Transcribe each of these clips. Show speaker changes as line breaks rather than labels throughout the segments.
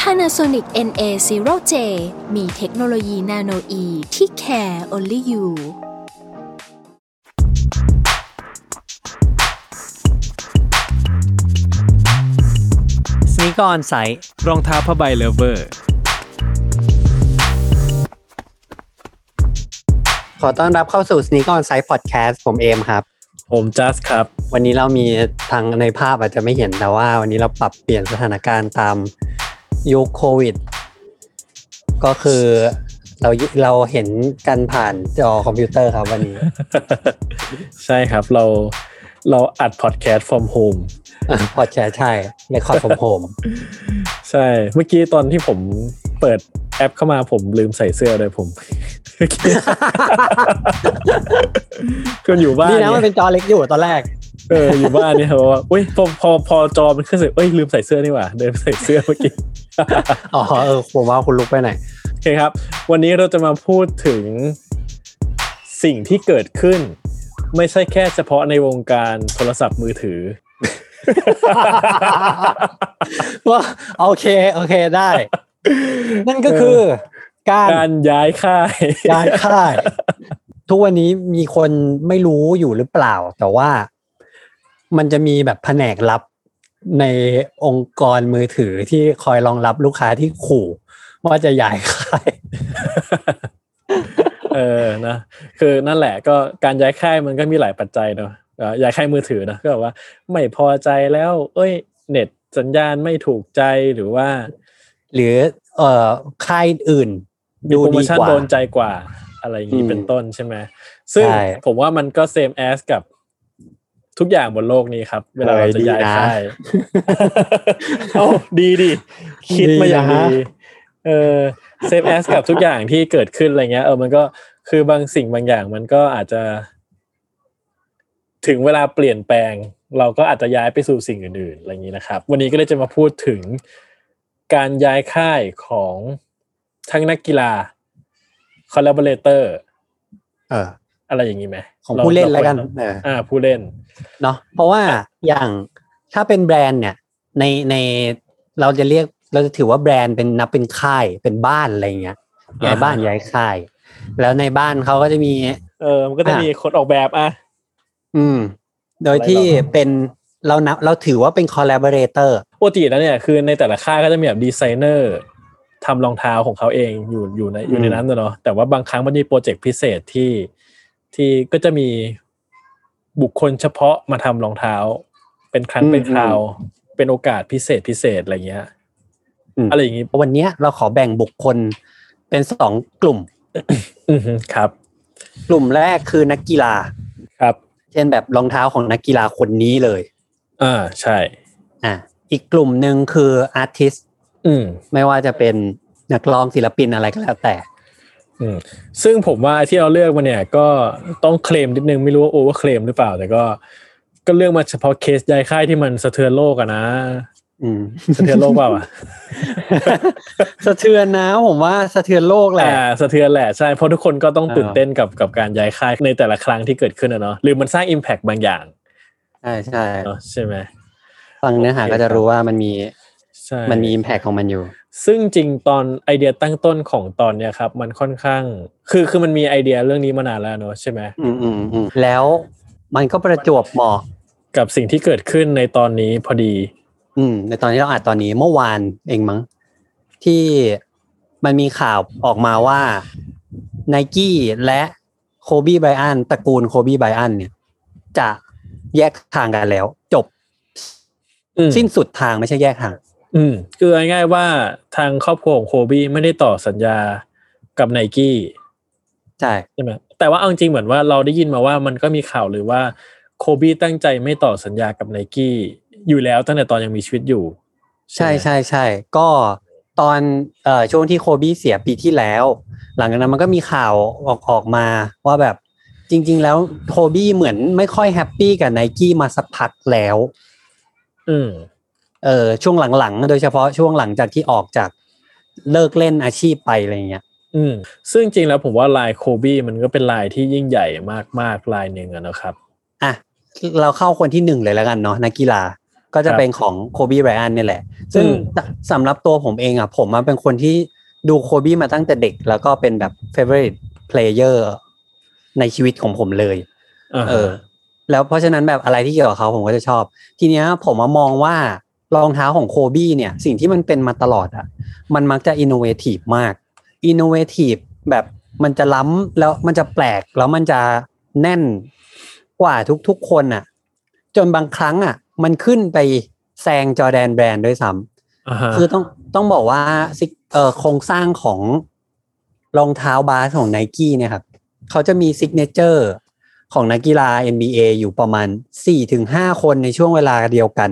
Panasonic NA0J มีเทคโนโลยี nanoe ที่ care only you
Sneak On Site
รองเท้าผ้าใบ lover
ขอต้อนรับเข้าสู่ Sneak On Site พอดแคสต์ผมเอมครับ
ผมจัสครับ
วันนี้เรามีทางในภาพอาจจะไม่เห็นแต่ว่า วันนี้เราปรับเปลี่ยนสถานการณ์ตาม ยุคโควิด ก็คือเราเราเห็นกันผ่านจอคอมพิวเตอร์ครับวันนี้
ใช่ครับเราเราอัดพอดแคสต์ from home
พอดแคสต์ใช่ในคอร์ดผมผม
ใช่ เมื่อกี้ตอนที่ผมเปิดแอปเข้ามาผมลืมใส่เสื้อเลยผมเมื่อกี้คืออยู่บ้าน
นี่นะมัน
เนี่ย
เป็นจอเล็กอยู่ตอนแรก
เอออยู่บ้านเนี่ยเขาบอกว่าอุ้ยพอพอพอจอมันขึ้นเสร็จเอ้ยลืมใส่เสื้อนี่หว่าเดินไปใส่เสื้อเมื่อกี้
อ๋อเออผมว่าคุณลุกไปไหน
โอเคครับ วันนี้เราจะมาพูดถึงสิ่งที่เกิดขึ้น ไม่ใช่แค่เฉพาะในวงการโทรศัพท์มือถือ
ว่าโอเคโอเคได้ นั่นก็คือ การ
การย้ายค่าย
ย้ายค่าย ทุกวันนี้มีคนไม่รู้อยู่หรือเปล่า แต่ว่า มันจะมีแบบแผนกลับในองค์กรมือถือที่คอยรองรับลูกค้าที่ขู่ว่าจะย้ายค่าย
เออนะคือนั่นแหละก็การย้ายค่ายมันก็มีหลายปัจจัยเนาะเอ่อย้ายค่ายมือถือนะก็แบบว่า ไม่พอใจแล้ว เอ้ย เน็ตสัญญาณไม่ถูกใจหรือว่า
หรือ เอ่อค่ายอื่น
มี
ดู
โปรโม
ดี
ชั่น
กว่า
โดนใจกว่า อะไรอย่างนี้
อืม
เป็นต้นใช่ไหมซึ่ง
ใช่
ผมว่ามันก็ same as กับ ทุกอย่างบนโลกนี้ครับ เวลาเราจะย้ายค่ายเอ้าดีดิคิดมาอย่างดีเออ same as กับทุกอย่างที่เกิดขึ้นอะไรเงี้ยเออมันก็คือบางสิ่งบางอย่างมันก็อาจจะ ถึงเวลาเปลี่ยนแปลง เราก็อาจจะย้ายไปสู่สิ่งอื่นๆอะไรอย่างนี้นะครับ วันนี้ก็เลยจะมาพูดถึงการย้ายค่ายของทั้งนักกีฬา collaborator
เออ
อะไรอย่างนี้ไหม
ของผู้เล่นแล้วกัน
ราควร
เออ
อ่าผู้เล่น
เนาะเพราะว่าอย่างถ้าเป็นแบรนด์เนี่ยในในเราจะเรียกเราจะถือว่าแบรนด์เป็นนับเป็นค่ายเป็นบ้านอะไรเงี้ยย้ายบ้าน
อ่าฮะ
ย้ายค่าย แล้วในบ้านเขาก็จะมี
เออมันก็จะ
อะ
มีคนออกแบบอะ
อืม โดยที่
อะไรหรอ
เป็นเรานับเราถือว่าเป็น collaborator
ปกติแล้วเนี่ยคือในแต่ละค่ายก็จะมีแบบดีไซเนอร์ทำรองเท้าของเขาเองอยู่อยู่ในอยู่ใน
อืม
นั้นน่ะเนาะแต่ว่าบางครั้งมันมีโปรเจกต์พิเศษที่ที่ก็จะมี บุคคลเฉพาะมาทำรองเท้า เป็นครั้งเป็นคราว เป็นโอกาสพิเศษพิเศษอะไรเงี้ย
ม
อะไรอย่างงี้
วันเนี้ยเราขอแบ่งบุคคลเป็นสองกลุ่ม
อือฮึครับ
กลุ่มแรกคือนักกีฬา
ครับ
เช่นแบบรองเท้าของนักกีฬาคนนี้เลย
อ่าใช่
อะอีกกลุ่มหนึ่งคือ artist
อืม
ไม่ว่าจะเป็นนักร้องศิลปินอะไรก็แล้วแต่
อืม ซึ่งผมว่าที่เราเลือกมาเนี่ย ก็ต้องเคลมนิดนึงไม่รู้ว่า overclaim หรือเปล่า แต่ก็ก็เลือกมาเฉพาะเคสย้ายค่ายที่มันสะเทือนโลกอะนะ
อืม
สะเทือนโลกเปล่าอะ
สะเทือนนะผมว่าสะเทือนโลกแหละ
อ่าสะเทือนแหละใช่เพราะทุกคนก็ต้อง
อ่า
ตื่นเต้นกับกับการย้ายค่ายในแต่ละครั้งที่เกิดขึ้นอะเนาะหรือมันสร้าง Impact บางอย่าง
ใช่ใช่
เนาะใช่ไหม
ฟังเนื้อหาก็จะรู้ว่ามันมี
ใช่
มันมีอิมแพคของมันอยู่
ซึ่งจริงตอนไอเดียตั้งต้นของตอนเนี้ยครับ มันค่อนข้าง คือคือมันมีไอเดียเรื่องนี้มานานแล้วเนาะใช่ไหม
อืมอืมอืมแล้วมันก็ประจวบเหมาะ
กับสิ่งที่เกิดขึ้นในตอนนี้พอดี
อืม ในตอนที่เราอ่านตอนนี้เมื่อวานเองมั้งที่มันมีข่าวออกมาว่าไนกี้และโคบีไบรอันต์ตระกูลโคบีไบรอันต์เนี่ย จะแยกทางกันแล้ว จบ
อืม
สิ้นสุดทางไม่ใช่แยกทาง
อืมคือเอาง่ายๆว่าทางครอบครัวของโคบีไม่ได้ต่อสัญญากับไนกี้
ใช่
ใช่ไหมแต่ว่าเอาจริงๆเหมือนว่าเราได้ยินมาว่ามันก็มีข่าวหรือว่าโคบีตั้งใจไม่ต่อสัญญากับไนกี้อยู่แล้วตั้งแต่ตอนยังมีชีวิตอยู่
ใช่
ไหม
ใช่ใช่ก็ตอนเอ่อช่วงที่โคบี้เสียปีที่แล้ว หลังจากนั้นมันก็มีข่าวออกออกมาว่าแบบจริง ๆ แล้วโคบี้เหมือนไม่ค่อย happy กับไนกี้มาสักพักแล้ว
อืม
เออช่วงหลังๆ โดยเฉพาะช่วงหลังจากที่ออกจากเลิกเล่นอาชีพไปอะไรเงี้ย
อืมซึ่งจริงแล้วผมว่าลายโคบี้มันก็เป็นลายที่ยิ่งใหญ่มากๆลายหนึ่งอะนะครับ
อะเราเข้าคนที่หนึ่งเลยแล้วกันเนาะนักกีฬาก็จะเป็นของโคบี้ไบรอันนี่แหละ ซึ่ง
อืม
สำหรับตัวผมเองอะ ผมอะเป็นคนที่ดูโคบี้มาตั้งแต่เด็ก แล้วก็เป็นแบบ favorite player ในชีวิตของผมเลย
อ่าฮะ
เออ แล้วเพราะฉะนั้นแบบอะไรที่เกี่ยวกับเขาผมก็จะชอบ ทีเนี้ยผมมามองว่า รองเท้าของโคบี้เนี่ย สิ่งที่มันเป็นมาตลอดอะมันมักจะ innovative มาก innovative แบบมันจะล้ำแล้วมันจะแปลกแล้วมันจะแน่นกว่าทุกๆคนอะจนบางครั้งอะมันขึ้นไปแซง Jordan Brand ด้วยซ้ำ
อ่าฮะ
คือต้องต้องบอกว่าซิเอ่อโครงสร้างของรองเท้าบาสของไนกี้เนี่ยครับเขาจะมี signature ของนักกีฬา NBA อยู่ประมาณสี่ถึงห้าคนในช่วงเวลาเดียวกัน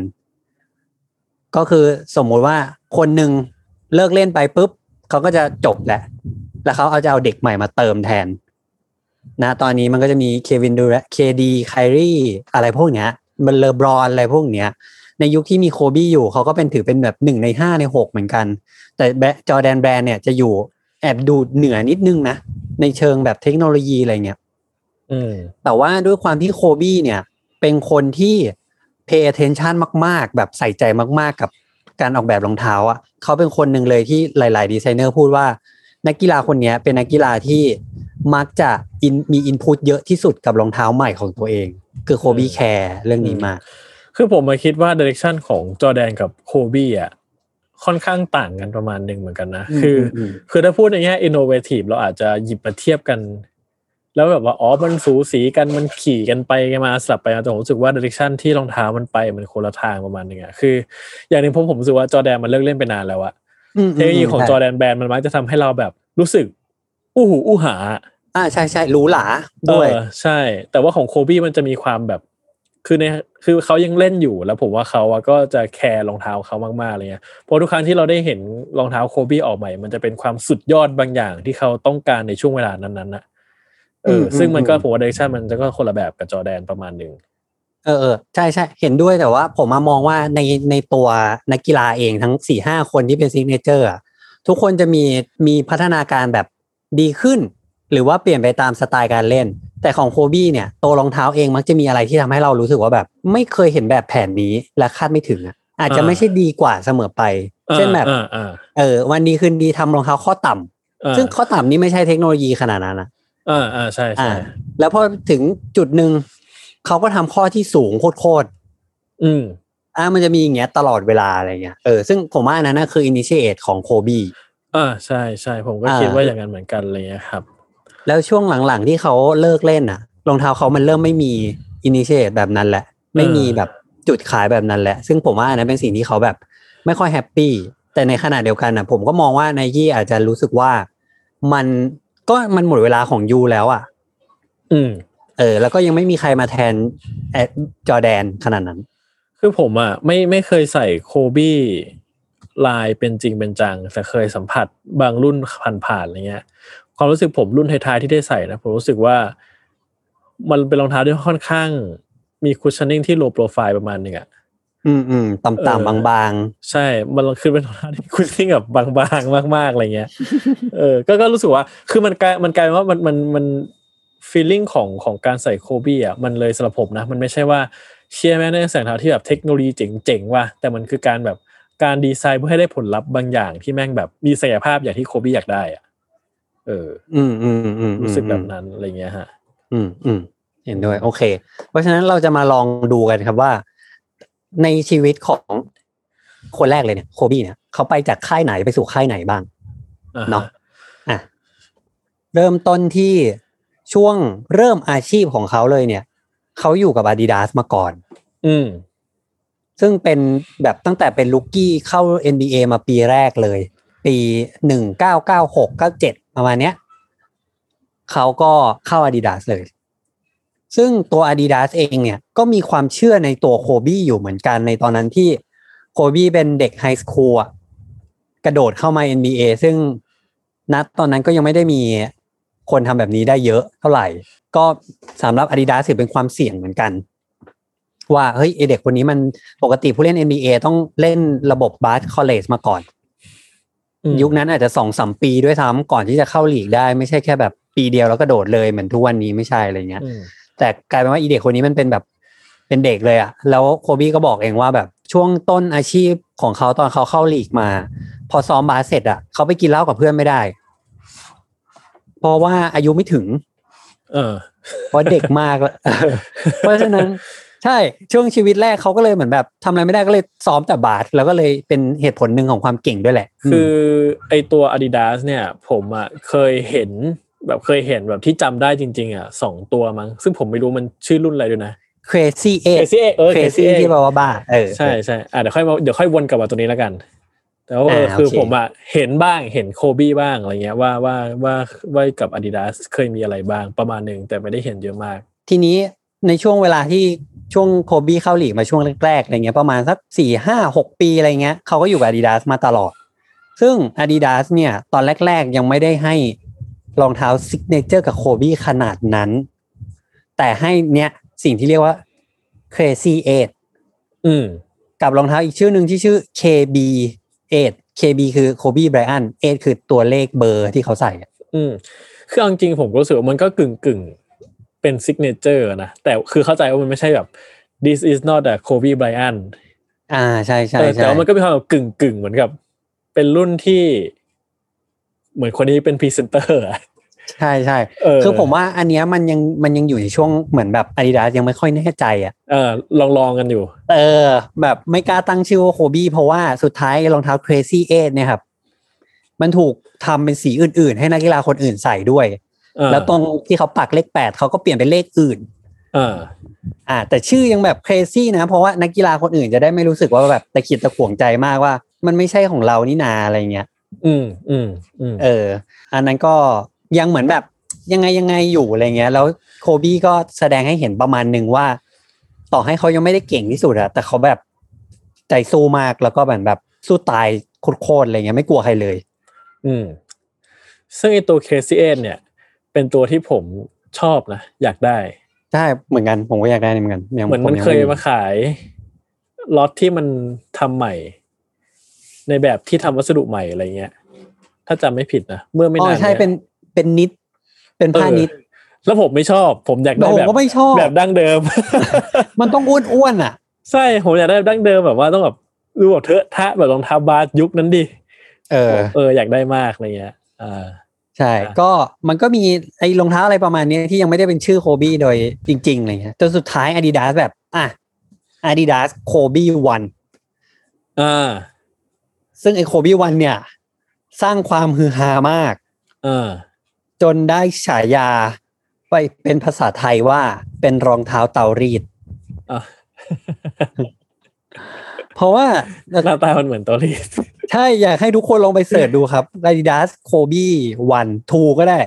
ก็คือสมมุติว่าคนหนึ่งเลิกเล่นไปปุ๊บเขาก็จะจบแหละ แล้วเขาเอาจะเอาเด็กใหม่มาเติมแทน นะ ตอนนี้มันก็จะมีเควินดูแลเคดีไครีอะไรพวกเนี้ยมันเลอบรอนอะไรพวกเนี้ย ในยุคที่มีโคบี้อยู่เขาก็เป็นถือเป็นแบบหนึ่งในห้าในหกเหมือนกัน แต่แบจอแดนแบรนด์เนี่ยจะอยู่แอบดูเหนือนิดนึงนะในเชิงแบบเทคโนโลยีอะไรเงี้ย
อืม
แต่ว่าด้วยความที่โคบี้เนี่ย เป็นคนที่ pay attention มาก ๆ แบบใส่ใจมาก ๆ กับการออกแบบรองเท้าอะเขาเป็นคนหนึ่งเลยที่หลาย ๆ ดีไซเนอร์พูดว่า นักกีฬาคนเนี้ยเป็นนักกีฬาที่มักจะ in มี input เยอะที่สุดกับรองเท้าใหม่ของตัวเอง คือโคบี้ care เรื่องนี้มาก
คือผมมาคิดว่า direction ของจอแดนกับโคบี้อะค่อนข้างต่างกันประมาณหนึ่งเหมือนกันนะ
อืม
คืออ
มอืม
คือถ้าพูดในแง่ innovative เราอาจจะหยิบมาเทียบกัน แล้วแบบว่าอ๋อมันสูสีกันมันขี่กันไปกันมาสลับไปมาแต่ผมรู้สึกว่า direction ที่รองเท้ามันไปมันคนละทางประมาณหนึงอะคือ อย่างหนึ่งผมผมรู้สึกว่าจอแดนมันเลิกเล่นไปนานแล้วอะ
อืม
เทคโนโลยีของ
ใช่
Jordan Brand มันมักจะทำให้เราแบบรู้สึกอู้หูอู้หา
อ่าใช่ใช่หรูหราด้วย
เออใช่ แต่ว่าของโคบี้มันจะมีความแบบ คือในคือเขายังเล่นอยู่แล้วผมว่าเขาอะก็จะ care รองเท้าเขามากๆอะไรเงี้ยเพราะทุกครั้งที่เราได้เห็นรองเท้าโคบี้ออกใหม่ มันจะเป็นความสุดยอดบางอย่างที่เขาต้องการในช่วงเวลานั้นๆนะ เอออ
ม
ซึ่งมันก็
อืม
ผมว่า direction มันจะก็คนละแบบกับจอแดนประมาณหนึ่ง
เออเออใช่ใช่เห็นด้วยแต่ว่า ผมมามองว่าในในตัวนักกีฬาเองทั้งสี่ห้าคนที่เป็น signature ทุกคนจะมีมีพัฒนาการแบบดีขึ้น หรือว่าเปลี่ยนไปตามสไตล์การเล่น แต่ของโคบี้เนี่ยตัวรองเท้าเองมักจะมีอะไรที่ทำให้เรารู้สึกว่าแบบ ไม่เคยเห็นแบบแผนนี้และคาดไม่ถึงอะอาจจะไม่ใช่ดีกว่าเสมอไป เช่นแบบ
อ่าอ่า
เออ วันดีคืนดีทำรองเท้าข้อต่ำ
อ่า
ซึ่งข้อต่ำนี่ไม่ใช่เทคโนโลยีขนาดนั้นนะ
อ่าอ่าใช่
อ่า
ใช่
แล้วพอถึงจุดหนึ่งเขาก็ทำข้อที่สูงโคตรๆ
อืม
อ่ามันจะมีอย่างเงี้ยตลอดเวลาอะไรเงี้ยเออซึ่งผมว่าอันนั้นนะคือ initiate ของโคบี
อ่าใช่ใช่ผมก็
อ่า
คิดว่าอย่างนั้นเหมือนกันอะไรเงี้ยครับ
แล้วช่วงหลังๆที่เขาเลิกเล่นอะรองเท้าเขามันเริ่มไม่มี initiate แบบนั้นแหละ ไม่มีแบบจุดขายแบบนั้นแหละ ซึ่งผมว่าอันนั้นเป็นสิ่งที่เขาแบบ ไม่ค่อยแฮปปี้แต่ในขณะเดียวกันอะ ผมก็มองว่าไนกี้อาจจะรู้สึกว่ามัน ก็มันหมดเวลาของ you แล้วอะ
อืม
เออ แล้วก็ยังไม่มีใครมาแทน Air Jordan ขนาดนั้น
คือผมอะไม่ไม่เคยใส่โคบี้ลายเป็นจริงเป็นจัง แต่เคยสัมผัสบางรุ่นผ่านๆอะไรเงี้ย ความรู้สึกผมรุ่นท้ายๆที่ได้ใส่นะ ผมรู้สึกว่า มันเป็นรองเท้าที่ค่อนข้าง มี cushioning ที่ low profile ประมาณหนึงอะ
อืมอืมต่ำ
เออ
ๆบาง
ใช่ มันคือเป็นรองเท้าที่ cushioning แบบบางๆ มากๆอะไรเงี้ย เออ ก็ก็รู้สึกว่า คือมันกลายมันกลายเป็นว่ามันมันมัน feeling ของของการใส่โคบี้อะมันเลยสำหรับผมนะ มันไม่ใช่ว่าเชี่ยแม่งได้ใส่รองเท้าที่แบบเทคโนโลยีเจ๋งๆว่ะแต่มันคือการแบบการดีไซน์เพื่อให้ได้ผลลัพธ์บางอย่างที่แม่งแบบมีศักยภาพอย่างที่โคบี้อยากได้อะเออ
ๆอืมอืมอืมอืม
รู้สึกแบบนั้นอะไรเงี้ยฮะ
อืมอืมเห็นด้วย โอเค เพราะฉะนั้นเราจะมาลองดูกันครับว่า ในชีวิตของคนแรกเลยเนี่ยโคบี้เนี่ยเขาไปจากค่ายไหนไปสู่ค่ายไหนบ้าง
อ่าฮ
เนาะอะเริ่มต้นที่ช่วงเริ่มอาชีพของเขาเลยเนี่ย เขาอยู่กับ Adidas มาก่อน
อืม
ซึ่งเป็นแบบตั้งแต่เป็นลูกกี้เข้า NBA มาปีแรกเลย ปีหนึ่งเก้าเก้าหกเก้าเจ็ดประมาณเนี้ยเขาก็เข้า Adidas เลย ซึ่งตัว Adidas เองเนี่ยก็มีความเชื่อในตัวโคบี้อยู่เหมือนกันในตอนนั้นที่โคบี้เป็นเด็ก high school อะกระโดดเข้ามา NBA ซึ่งณตอนนั้นก็ยังไม่ได้มีคนทำแบบนี้ได้เยอะเท่าไหร่ ก็สำหรับ Adidas ถือเป็นความเสี่ยงเหมือนกัน ว่าเฮ้ยไอเด็กคนนี้มันปกติผู้เล่น NBA ต้องเล่นระบบบาส college มาก่อน
อืม
ยุคนั้นอาจจะสองสามปีด้วยซ้ำก่อนที่จะเข้าลีกได้ ไม่ใช่แค่แบบปีเดียวแล้วก็โดดเลยเหมือนทุกวันนี้ไม่ใช่อะไรเงี้ย
อืม
แต่กลายเป็นว่าอีเด็กคนนี้มันเป็นแบบเป็นเด็กเลยอะแล้วโคบี้ก็บอกเองว่าแบบช่วงต้นอาชีพของเขาตอนเขาเข้าลีกมา พอซ้อมบาสเสร็จอะเขาไปกินเหล้ากับเพื่อนไม่ได้ เพราะว่าอายุไม่ถึง
เออ
เพราะเด็กมากแล้วเพราะฉะนั้นใช่ช่วงชีวิตแรกเขาก็เลยเหมือนแบบทำอะไรไม่ได้ก็เลยซ้อมแต่บาสแล้วก็เลยเป็นเหตุผลหนึ่งของความเก่งด้วยแหละ
คือไอตัว Adidas เนี่ย ผมอะเคยเห็น แบบเคยเห็นแบบที่จำได้จริง ๆ อะสองตัวมั้งซึ่งผมไม่รู้มันชื่อรุ่นอะไรด้วยนะ
เครซี่เอ
Crazy Eight เออ
เคร
Crazy
ซี่
Eight
ที่แปลว่าบ้าเออ
ใช่ใช่อะเดี๋ยวค่อยมาเดี๋ยวค่อยวนกลับมาตัวนี้แล้วกันแต่ว่าเออ
อ่า
คือ
โอเค
ผมอะเห็นบ้างเห็นโคบี้บ้างอะไรเงี้ยว่าว่าว่าว่ากับ Adidas เคยมีอะไรบ้างประมาณหนึ่งแต่ไม่ได้เห็นเยอะมาก
ทีนี้ในช่วงเวลาที่ช่วงโคบี้เข้าลีกมาช่วงแรกๆอะไรเงี้ยประมาณสักสี่ห้าหกปีอะไรเงี้ยเขาก็อยู่กับ Adidas มาตลอด ซึ่ง Adidas เนี่ยตอนแรก ๆ ยังไม่ได้ให้ รองเท้า signature กับโคบี้ขนาดนั้น แต่ให้เนี่ยสิ่งที่เรียกว่า Crazy 8
อืม
กับรองเท้าอีกชื่อหนึ่งที่ชื่อ KB 8 KB คือ Kobe Bryant 8คือตัวเลขเบอร์ที่เขาใส่อะ
อืมคือเอาจริงๆผมก็รู้สึกว่ามันก็กึ่งกึ่งๆเป็น signature นะ แต่คือเข้าใจว่ามันไม่ใช่แบบ this is not a Kobe Bryant
อ่าใช่ใช่
เออ
ใช่
แต่ว่ามันก็มีความแบบกึ่งกึ่งๆเหมือนกับ เป็นรุ่นที่ เหมือนคนนี้เป็นพรีเซนเตอร์อะ
ใช่ใช่
เออ
คือผมว่าอันเนี้ยมันยังมันยังอยู่ในช่วงเหมือนแบบ Adidas ยังไม่ค่อยแน่ใจอะ
เออลองลองๆกันอยู่
เออ แบบไม่กล้าตั้งชื่อว่าโคบี้เพราะว่าสุดท้ายรองเท้า Crazy 8เนี่ยครับ มันถูกทำเป็นสีอื่น ๆ ให้นักกีฬาคนอื่นใส่ด้วย
เออ
แล้วตรงที่เขาปักเลขแปดเขาก็เปลี่ยนเป็นเลขอื่น
เออ
อ่า แต่ชื่อยังแบบ crazy นะ เพราะว่านักกีฬาคนอื่นจะได้ไม่รู้สึกว่าแบบตะขิดตะขวงใจมากว่า มันไม่ใช่ของเรานี่นาอะไรเงี้ย
อืมอืมอืม
เออ อันนั้นก็ยังเหมือนแบบยังไงยังไงอยู่อะไรเงี้ย แล้วโคบี้ก็แสดงให้เห็นประมาณหนึ่งว่า ต่อให้เขายังไม่ได้เก่งที่สุดอะแต่เขาแบบใจสู้มากแล้วก็แบบแบบสู้ตายโคตรๆอะไรเงี้ยไม่กลัวใครเลย
อืม ซึ่งไอตัว Crazy 8เนี่ย เป็นตัวที่ผมชอบนะ อยากได้
ใช่เหมือนกันผมก็อยากได้เหมือนกันยัง
เหมือน
ผ
มัน
ง
เคย
ไมา
ขายล็อตที่มันทำใหม่ ในแบบที่ทำวัสดุใหม่อะไรเงี้ย ถ้าจำไม่ผิดนะเมื่อไม่
อ๋
นา
อนใช่
ย
เป็นเป็นนิด เป็นผ้านิด
เออแล้วผมไม่ชอบ ผมอยากได้
ผม
แบบ
ก็ไม่ชอบ
แบบดั้งเดิม
มันต้องอ้วนๆอะ
ใช่ผมอยากได้แบบดั้งเดิมแบบว่าต้องแบบดูแบบเทอะทะแบบรองเท้าบาสยุคนั้นดิ
เออ
เอออยากได้มากอะไรเงี้ยอ่า
ใช่
อะ
ก็มันก็มีไอ้รองเท้าอะไรประมาณนี้ที่ยังไม่ได้เป็นชื่อโคบี้โดยจริงๆอะไรเงี้ยจนสุดท้าย Adidas แบบ อะ Adidas Kobe One
อ่า
ซึ่งไอ้โคบี้วันเนี่ย สร้างความฮือฮามาก
อ่า
จนได้ฉายาไปเป็นภาษาไทยว่าเป็นรองเท้าเตารีด
อะ
เพราะว่า
หน้าตามันเหมือนตัวรีด
ใช่ อยากให้ทุกคนลองไปเสิร์ชดูครับ Adidas Kobe One Two ก็ได้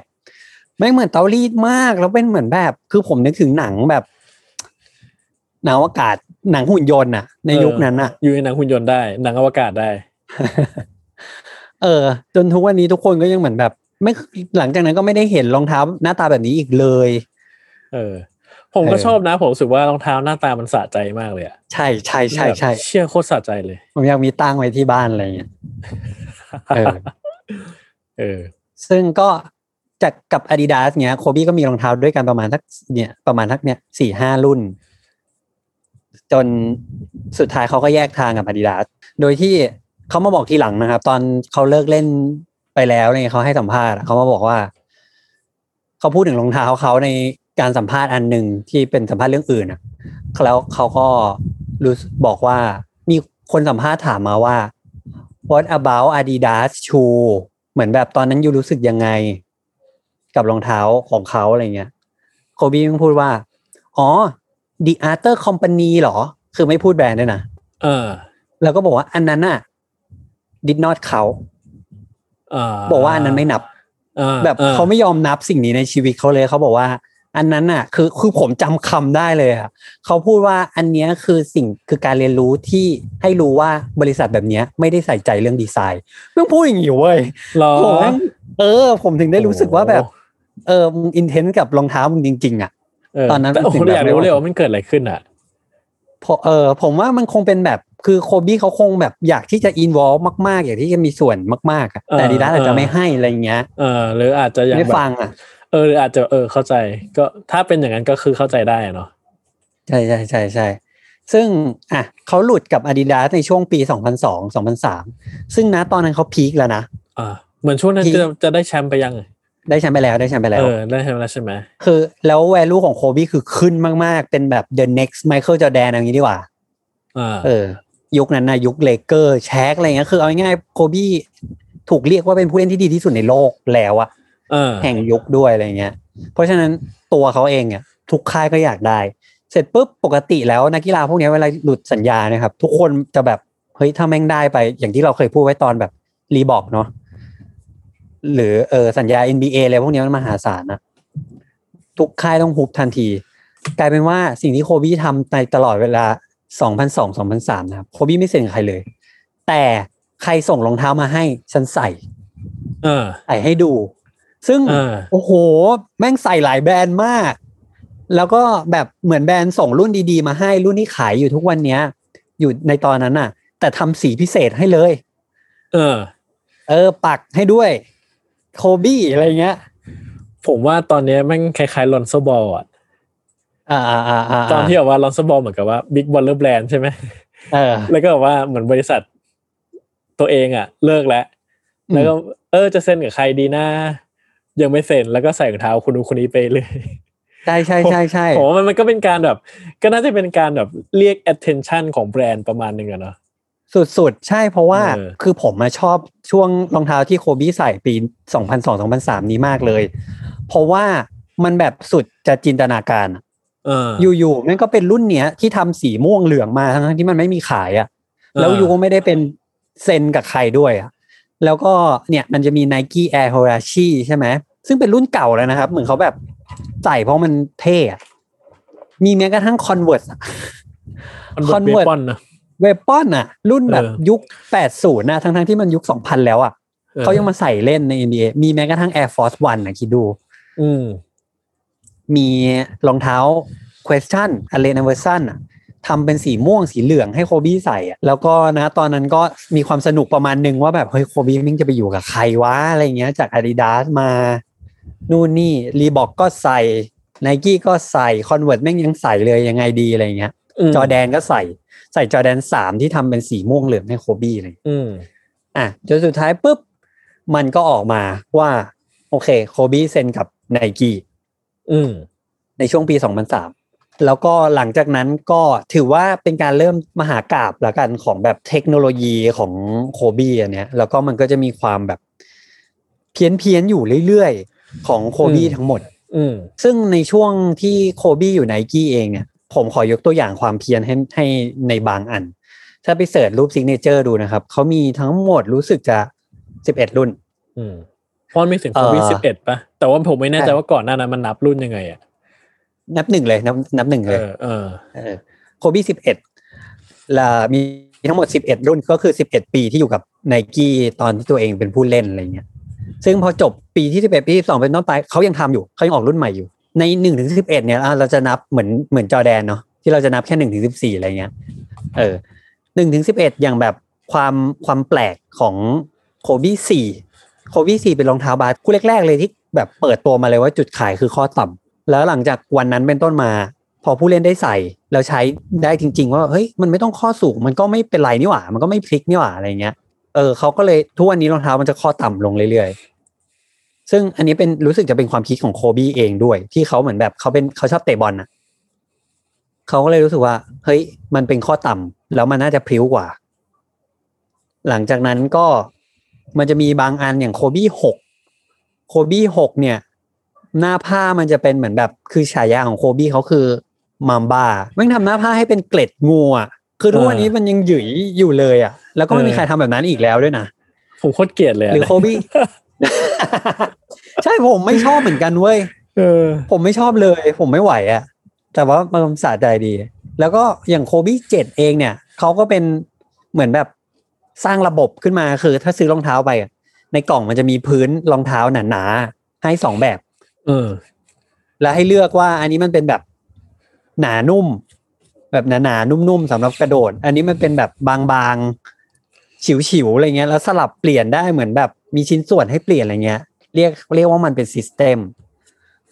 ไม่งเหมือนเตารีดมากแล้วเป็นเหมือนแบบ คือผมนึกถึงหนังแบบหนังอวกาศหนังหุ่นยนต์น่ะ ในยุคนั้นน่ะ
อยู่ในหนังหุ่นยนต์ได้ หนังอวกาศได้
เออ จนทุกวันนี้ทุกคนก็ยังเหมือนแบบ ไม่หลังจากนั้นก็ไม่ได้เห็นรองเท้าหน้าตาแบบนี้อีกเลย
เออ ผมก็
เออ
ชอบนะ ผมรู้สึกว่ารองเท้าหน้าตามันสะใจมากเลยอะ
ใช่ใช่ใช่ใช่
แบบเชี่ยโคตรสะใจเลย
ผมอยากมีตั้งไว้ที่บ้านอะไรเงี้ยเออ
เออ
ซึ่งก็จากกับ Adidas เนี้ยโคบี้ก็มีรองเท้าด้วยกันประมาณทักเนี่ยประมาณทักเนี่ยสี่ห้ารุ่น จนสุดท้ายเขาก็แยกทางกับ Adidas โดยที่ เขามาบอกทีหลังนะครับ ตอนเขาเลิกเล่นไปแล้วเนี่ยเขาให้สัมภาษณ์อะเขามาบอกว่าเขาพูดถึงรองเท้าเขาในการสัมภาษณ์อันหนึ่งที่เป็นสัมภาษณ์เรื่องอื่นอะแล้วเขาก็รู้สึกบอกว่ามีคนสัมภาษณ์ถามมาว่า what about Adidas shoe เหมือนแบบตอนนั้นยูรู้สึกยังไง กับรองเท้าของเขาอะไรเงี้ยโคบี้มันพูดว่า อ๋อ The Arter Company เหรอ คือไม่พูดแบรนด์ด้วยนะ
เออ
แล้วก็บอกว่าอันนั้นน่ะ did not เขา
อ่า
บอกว่าอันนั้นไม่นับ
อ่า
แบบ
อ่
เขาไม่ยอมนับสิ่งนี้ในชีวิตเขาเลยเขาบอกว่า อันนั้นอะ คือคือผมจำคำได้เลยอะเขาพูดว่าอันเนี้ยคือสิ่งคือการเรียนรู้ที่ให้รู้ว่าบริษัทแบบเนี้ยไม่ได้ใส่ใจเรื่องดีไซน์เพิ่งพูดอย่างนี้เว้ย
หรอ
ผมแม่งเออ ผมถึงได้รู้สึกว่าแบบ เออมึงอินเทนกับรองเท้ามึงจริง ๆ อะ
เต
อนนั้น
แต่โอ้โห
มันถึงแบบ
อยากรู้เลยว่ามันเกิดอะไรขึ้นอะ
พอเออผมว่ามันคงเป็นแบบ คือโคบี้เขาคงแบบอยากที่จะอินวอลมาก ๆ อยากที่จะมีส่วนมากๆอะแต่
เออ
ดีด้าอาจ
เอ
จะ
อ
ไม่ให้อะไรเงี้ย
เออหรืออาจจะยัง
ไม่
แบบ
ฟังอะ
เออหรืออาจจะเออเข้าใจ ก็ถ้าเป็นอย่างนั้นก็คือเข้าใจได้อะเนาะ
ใช่ใช่ใช่ใช่ซึ่งอะเขาหลุดกับ Adidas ในช่วงปี 2002 2003 ซึ่งนะตอนนั้นเขาพีคแล้วนะ
อ่าเหมือนช่วงนั้น
ที่
จะจะได้แชมป์ไปยัง
ได้แชมป์ไปแล้วได้แชมป์ไปแล้ว
เออได้แชมป์แล้วใช่ไหม
คือแล้ว value ของโคบี้คือขึ้นมาก ๆ เป็นแบบ the next Michael Jordan อย่างนี้ดีกว่า
อ่า
เออ ยุคนั้นนะยุค Lakers Shaq อะไรเงี้ยคือเอาง่ายๆโคบี้ถูกเรียกว่าเป็นผู้เล่นที่ดีที่สุดในโลกแล้วอะ
เออ
แห่งยุคด้วยอะไรเงี้ย เพราะฉะนั้นตัวเขาเองเนี่ยทุกค่ายก็อยากได้ เสร็จปุ๊บปกติแล้วนักกีฬาพวกเนี้ยเวลาหลุดสัญญานะครับ ทุกคนจะแบบเฮ้ยถ้าแม่งได้ไป อย่างที่เราเคยพูดไว้ตอนแบบรีบอกเนาะหรือเออสัญญา NBA อะไรพวกเนี้ยมันมหาศาลนะทุกค่ายต้องฮุบทันที กลายเป็นว่าสิ่งที่โคบี้ทำในตลอดเวลา 2002 2003นะครับโคบี้ไม่เซ็นกับใครเลย แต่ใครส่งรองเท้ามาให้ฉันใส่
เออ
ใส่ให้ดู ซึ่ง
เออ
โอ้โห แม่งใส่หลายแบรนด์มาก แล้วก็แบบเหมือนแบรนด์ส่งรุ่นดีๆ มาให้รุ่นที่ขายอยู่ทุกวันเนี้ย อยู่ในตอนนั้นน่ะ แต่ทำสีพิเศษให้เลย
เออ
เออ ปักให้ด้วย โคบี้อะไรเงี้ย
ผมว่าตอนเนี้ยแม่งคล้ายๆ Lonzo Ball อะ
อ่าอ่าอ่าอ่า
ตอนที่แบบว่า Lonzo Ball เหมือนกับว่า Big Baller Brand ใช่ไหม
เออ
แล้วก็แบบว่าเหมือนบริษัทตัวเองอะ เลิกแล้ว
อืม
แล้วก็ เออจะเซ็นกับใครดีนะยังไม่เซ็นแล้วก็ใส่รองเท้าคนนู้นคนนี้ไปเลย
ใช่ใช่ใช่ใช่
ผมว่ามันมันก็เป็นการแบบ ก็น่าจะเป็นการแบบเรียก attention ของแบรนด์ประมาณหนึ่งอะเนาะ
สุดๆ ใช่เพราะว่า
เออ
คือผมมาชอบช่วงรองเท้าที่โคบี้ใส่ปี 2002-2003 นี้มากเลย เพราะว่ามันแบบสุดจะจินตนาการ อะ
เออ
อยู่ๆมันก็เป็นรุ่นเนี้ยที่ทำสีม่วงเหลืองมาทั้งๆที่มันไม่มีขายอะ่ะ แล้ว you ก็ไม่ได้เป็นเซ็นกับใครด้วยอะ่ะแล้วก็เนี่ยมันจะมี Nike Air h o r a c h i ใช่ไหมซึ่งเป็นรุ่นเก่าแล้วนะครับ เหมือนเขาแบบใส่เพราะมันเท่อะมีแม้กระทั่ง Converse อะ
Converse Weapon นะ
Weapon อะรุ่นแบบ
เออ
ยุค80นะทั้งๆที่มันยุค2000แล้วอะ่ะเขายังมาใส่เล่นใน NBA มีแม้กระทั่ง Air Force One นะคิดดู
อื ม
มีรองเท้า question อเลนเวอร์สันอะทำเป็นสีม่วงสีเหลืองให้โคบี้ใส่อะแล้วก็นะตอนนั้นก็มีความสนุกประมาณหนึ่งว่าแบบเฮ้ยโคบี้มึงจะไปอยู่กับใครวะอะไรเงี้ยจาก Adidas มานู่นนี่ Reebok ก็ใส่ไนกี้ก็ใส่ Converse แม่งยังใส่เลยยังไงดีอะไรเงี้ย
อืม
จอแดนก็ใส่ใส่จอแดนสามที่ทำเป็นสีม่วงเหลืองให้โคบี้เลย
อืม
อะจนสุดท้ายปุ๊บ มันก็ออกมาว่า โอเค โคบี้เซ็นกับไนกี้
อืม
ในช่วงปี 2003 แล้วก็หลังจากนั้นก็ถือว่าเป็นการเริ่มมหากาพย์ละกันของแบบเทคโนโลยีของโคบี้อันเนี้ย แล้วก็มันก็จะมีความแบบเพี้ยนเพี้ยนๆอยู่เรื่อยๆ ของโคบี้
อืม
ทั้งหมด
อืม
ซึ่งในช่วงที่โคบี้อยู่ไนกี้เองเนี่ย ผมขอยกตัวอย่างความเพี้ยนให้ให้ในบางอัน ถ้าไป search รูป signature ดูนะครับ เขามีทั้งหมดรู้สึกจะ11รุ่น
อืม เพราะมันมีถึงโควิด
เอ่อ
สิบเอ็ดปะแต่ว่าผมไม่แน่ใจ
ใช่
ว่าก่อนหน้านั้นมันนับรุ่นยังไงอะ
นับหนึ่งเลยนับนับหนึ่ง
เอ
เลย
อเออ
เออโคบี้สิบเอ็ดละมีทั้งหมดสิบเอ็ดรุ่นก็คือสิบเอ็ดปีที่อยู่กับไนกี้ตอนที่ตัวเองเป็นผู้เล่นอะไรเงี้ยซึ่งพอจบปีที่สิบเอ็ดปีที่สองเป็นต้นไปเขายังทำอยู่เขายังออกรุ่นใหม่อยู่ ในหนึ่งถึงสิบเอ็ดเนี่ยอะเราจะนับเหมือนเหมือนจอแดนเนาะที่เราจะนับแค่หนึ่งถึงสิบสี่อะไรเงี้ยเออหนึ่งถึงสิบเอ็ดอย่างแบบความความแปลกของโคบี้สี่ โคบี้สี่เป็นรองเท้าบาสคู่แรกๆเลยที่แบบเปิดตัวมาเลยว่าจุดขายคือข้อต่ำแล้วหลังจากวันนั้นเป็นต้นมา พอผู้เล่นได้ใส่ แล้วใช้ได้จริง ๆ ว่าเฮ้ยมันไม่ต้องข้อสูงมันก็ไม่เป็นไรนี่หว่า มันก็ไม่พลิกนี่หว่าอะไรเงี้ยเออเขาก็เลยทุกวันนี้รองเท้ามันจะข้อต่ำลงเรื่อยๆ ซึ่งอันนี้เป็นรู้สึกจะเป็นความคิดของโคบี้เองด้วย ที่เขาเหมือนแบบเขาเป็นเขาชอบเตะบอลน่ะเขาก็เลยรู้สึกว่า เฮ้ย มันเป็นข้อต่ำแล้วมันน่าจะพริ้วกว่า หลังจากนั้นก็ มันจะมีบางอันอย่างโคบี้หกโคบี้หกเนี่ย หน้าผ้ามันจะเป็นเหมือนแบบคือฉายาของโคบี้เขาคือมัมบ้าแม่งทำหน้าผ้าให้เป็นเกล็ดงูอะคือทุกวันนี้มันยังหยุยอยู่เลยอะ แล้วก็ไม่มีใครทำแบบนั้นอีกแล้วด้วยนะ
ผมโคตรเกลียดเลยะ
หรือโคบี้ใช่ผมไม่ชอบเหมือนกันเว้ย
เออ
ผมไม่ชอบเลย ผมไม่ไหวอะแต่ว่ามันสะใจดี แล้วก็อย่างโคบี้เจ็ดเองเนี่ยเขาก็เป็นเหมือนแบบ สร้างระบบขึ้นมาคือ ถ้าซื้อรองเท้าไปอะในกล่องมันจะมีพื้นรองเท้าหนาๆให้สองแบบ
เออ
แล้วให้เลือกว่า อันนี้มันเป็นแบบหนานุ่ม แบบหนาๆนุ่มๆสำหรับกระโดด อันนี้มันเป็นแบบบางๆฉิวๆอะไรเงี้ย แล้วสลับเปลี่ยนได้เหมือนแบบมีชิ้นส่วนให้เปลี่ยนอะไรเงี้ยเรียกเรียกว่ามันเป็น system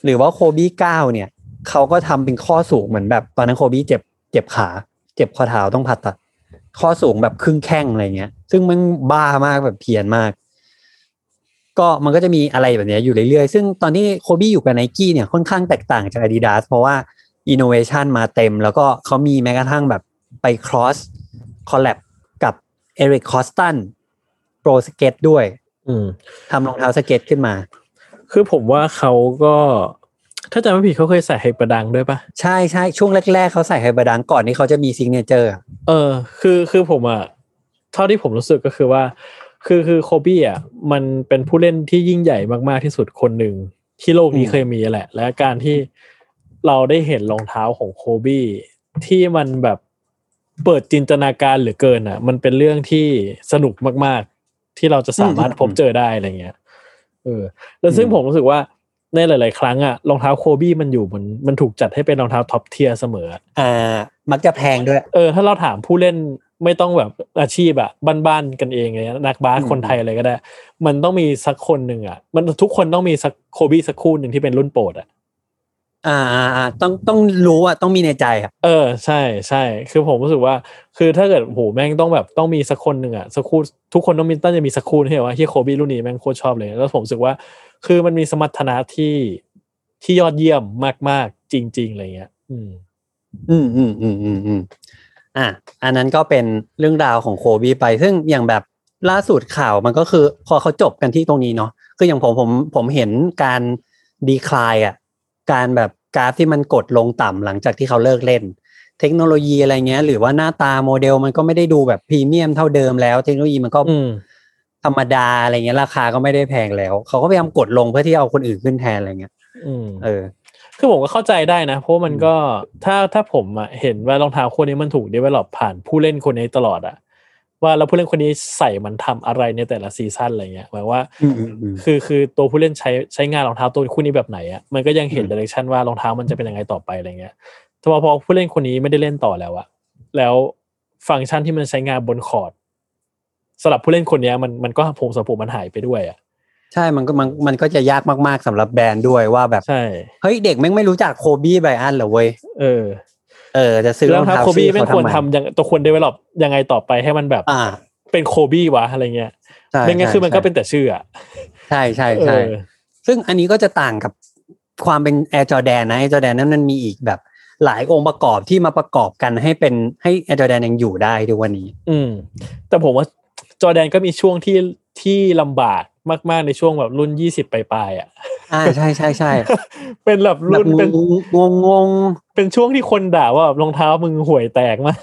หรือว่าโคบี้เก้าเนี่ยเขาก็ทำเป็นข้อสูงเหมือนแบบ ตอนนั้นโคบี้เจ็บเจ็บขา เจ็บข้อเท้าต้องผ่าตัด ข้อสูงแบบครึ่งแข้งอะไรเงี้ย ซึ่งมันบ้ามากแบบเพี้ยนมาก ก็มันก็จะมีอะไรแบบเนี้ยอยู่เรื่อยๆ ซึ่งตอนที่โคบี้อยู่กับไนกี้เนี่ยค่อนข้างแตกต่างจาก Adidas เพราะว่าอินโนเวชันมาเต็ม แล้วก็เขามีแม้กระทั่งแบบไป cross collab กับ Eric Koston pro skate ด้วย
อืม
ทำรองเท้าสเก็ตขึ้นมา
คือผมว่าเขาก็ ถ้าจำไม่ผิดเขาเคยใส่ Hyperdunk ด้วยปะ
ใช่ใช่ช่วงแรก ๆ เขาใส่ Hyperdunk ก่อนที่เขาจะมี signature เอ
อ คือคือผมอะเท่าที่ผมรู้สึกก็คือว่า คือคือโคบี้อะมันเป็นผู้เล่นที่ยิ่งใหญ่มากๆที่สุดคนหนึ่งที่โลกนี้
อืม
เคยมีแหละ และการที่เราได้เห็นรองเท้าของโคบี้ที่มันแบบเปิดจินตนาการเหลือเกินอะมันเป็นเรื่องที่สนุกมาก ๆ ที่เราจะสามารถพบเจอได้อะไรเงี้ยเออ แล้วซึ่งผมรู้สึกว่า ในหลาย ๆ ครั้งอะรองเท้าโคบี้มันอยู่มันมันถูกจัดให้เป็นรองเท้า top tier เสมอ
อ่า มักจะแพงด้วย
เออ ถ้าเราถามผู้เล่นไม่ต้องแบบอาชีพอะบ้านๆกันเองเลยนักบาส
อืม
คนไทยอะไรก็ได้ มันต้องมีสักคนหนึ่งอะมันทุกคนต้องมีสักโคบี้สักคู่หนึ่งที่เป็นรุ่นโปรดอะ
อ่าอ่าอ่าต้องต้องรู้อะต้องมีในใจอะ
เออใช่ใช่คือผมรู้สึกว่า คือถ้าเกิดโหแม่งต้องแบบต้องมีสักคนหนึ่งอะสักคู่ทุกคนต้องมีต้องจะมีสักคู่ที่แบบว่าที่โคบี้รุ่นนี้แม่งโคตรชอบเลย แล้วผมรู้สึกว่า คือมันมีสมรรถนะที่ที่ยอดเยี่ยมมาก ๆ จริง ๆ อะไรเงี้ย อืม
อืมอืมอืมอืมอืมอะอันนั้นก็เป็นเรื่องราวของโคบีไป ซึ่งอย่างแบบล่าสุดข่าวมันก็คือ พอเขาจบกันที่ตรงนี้เนาะคืออย่างผมผมผมเห็นการดีคลายอะ การแบบกราฟที่มันกดลงต่ำหลังจากที่เขาเลิกเล่น เทคโนโลยีอะไรเงี้ย หรือว่าหน้าตาโมเดลมันก็ไม่ได้ดูแบบพรีเมียมเท่าเดิมแล้ว เทคโนโลยีมันก็
อืม
ธรรมดาอะไรเงี้ยราคาก็ไม่ได้แพงแล้ว เขาก็พยายามกดลงเพื่อที่เอาคนอื่นขึ้นแทนอะไรเงี้ย
อืม
เออ
คือผมก็เข้าใจได้นะ เพราะว่ามันก็ถ้าถ้าผมอะเห็นว่ารองเท้าคู่นี้มันถูก develop ผ่านผู้เล่นคนนี้ตลอดอะว่าแล้วผู้เล่นคนนี้ใส่มันทำอะไรในแต่ละ season อะไรเงี้ยหมายว่า
อืมอืมอืม
คือคือตัวผู้เล่นใช้ใช้งานรองเท้าตัวคู่นี้แบบไหนอะมันก็ยังเห็น
อืม
direction ว่ารองเท้ามันจะเป็นยังไงต่อไปอะไรเงี้ยแต่พอพอผู้เล่นคนนี้ไม่ได้เล่นต่อแล้วอะแล้วฟังก์ชันที่มันใช้งานบนคอร์ด สำหรับผู้เล่นคนเนี้ยมันมันก็ผมสมผมมันหายไปด้วยอะ
ใช่มันก็มันมันก็จะยากมากๆสำหรับแบรนด์ด้วยว่าแบบ
ใช่
เฮ้ยเด็กแม่งไม่รู้จัก Kobe Bryant เหรอเว้ย
เออ
เออจะซื้อ
แล้
ร
ว
อง
ครับ
เท้า
โคบี้
ชื่อ
ไม่
เขา
ควร
ทำไม
ทำยังตัวควรเดเวล็อปยังไงต่อไปให้มันแบบ
อ่า
เป็นโคบี้วะอะไรเงี้ย
ใช่
ไม่งั้น
ใช่
คือมันก็
ใช่
เป็นแต่ชื่ออะ
ใช่ใช่
เอ
ใช่
อ
ซึ่งอันนี้ก็จะต่างกับความเป็น Air Jordan นะ Air Jordan นั้นมันมีอีกแบบหลายองค์ประกอบที่มาประกอบกันให้เป็นให้ Air Jordan ยังอยู่ได้ทุกวันนี้
อืม แต่ผมว่า จอร์แดนก็มีช่วงที่ที่ลำบากมาก ๆ ในช่วงแบบรุ่นยี่สิบปลายๆอะ
อ่าใช่ใช่ใช่
เป็นแบบ
แบบ
รุ่นเป็น
งงงง
เป็นช่วงที่คนด่าว่าแบบรองเท้ามึงห่วยแตกมาก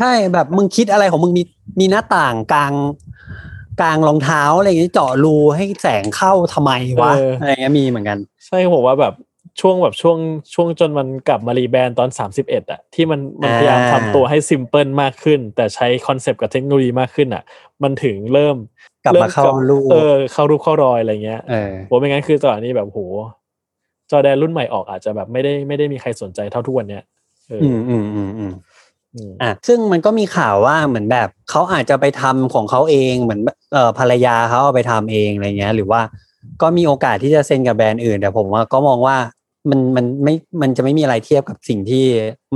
ใช่แบบมึงคิดอะไรของมึงมีมีหน้าต่างกลางกลางรองเท้าอะไรอย่างเงี้ยเจาะรูให้แสงเข้าทำไมวะ
เอออ
อะไรเงี้ยมีเหมือนกัน
ใช่ผมว่าแบบ ช่วงแบบช่วงช่วงจนมันกลับมา rebrand ตอน 31อะที่มันมัน
อ่า
พยายามทำตัวให้ simple มากขึ้น แต่ใช้คอนเซปต์กับเทคโนโลยีมากขึ้นอะมันถึงเริ่ม
กลับมาเข้ารูป
เออเข้ารูปเข้ารอยอะไรเงี้ย
เออ
ผมไม่งั้นคือตอนนี้แบบโหจอแดนรุ่นใหม่ออกอาจจะแบบไม่ได้ไม่ได้มีใครสนใจเท่าทุกวันเนี้ยเออ
อื
อ
มอืมอืมอืม
อืม
อะซึ่งมันก็มีข่าวว่าเหมือนแบบเขาอาจจะไปทำของเขาเองเหมือนเอ่อภรรยาเขาเอาไปทำเองอะไรเงี้ย หรือว่าก็มีโอกาสที่จะเซ็นกับแบรนด์อื่น แต่ผมว่าก็มองว่า มันมันไม่มันจะไม่มีอะไรเทียบกับสิ่งที่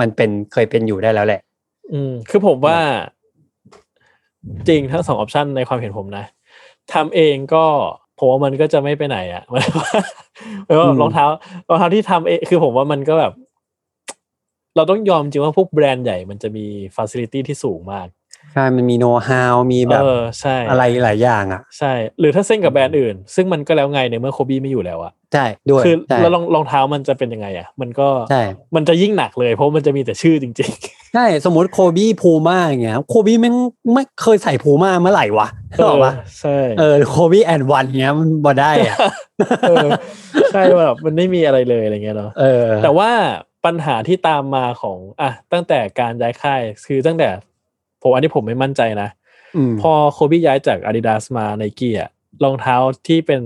มันเป็นเคยเป็นอยู่ได้แล้วแหละ
อืม คือผมว่า จริงทั้งสอง option ในความเห็นผมนะทำเองก็ผมว่ามันก็จะไม่ไปไหนอะหมายว่าหมายว่า
อืม
รองเท้ารองเท้าที่ทำเองคือผมว่ามันก็แบบ เราต้องยอมจริงว่าพวกแบรนด์ใหญ่มันจะมีฟ a ซิลิตี้ที่สูงมาก
ใช่ มันมีโน้ตฮาว มีแบบ
เออใช่
อะไรหลายอย่างอะ
ใช่ หรือถ้าเซ็นกับแบรนด์อื่น ซึ่งมันก็แล้วไงในเมื่อโคบี้ไม่อยู่แล้วอะ
ใช่ด้วย
คือ
ใช่
แล้วรองรองเท้ามันจะเป็นยังไงอะมันก็
ใช่
มันจะยิ่งหนักเลยเพราะมันจะมีแต่ชื่อจริง
ใช่สมมติโคบี้พูม่าอย่างเงี้ยโคบี้แม่งไม่เคยใส่พูม่าเมื่อไหร่วะ
ๆ
นึกออกปะ
ใช่
เออโคบี้แอนวันเงี้ยมันบ่ได้อะ
เออใช่แบบมันไม่มีอะไรเลยอะไรเงี้ยเนาะ
เออ
แต่ว่าปัญหาที่ตามมาของอะตั้งแต่การย้ายค่ายคือตั้งแต่ผมอันนี้ผมไม่มั่นใจนะ
อืม
พอโคบี้ย้ายจาก Adidas มาไนกี้อะ รองเท้าที่เป็น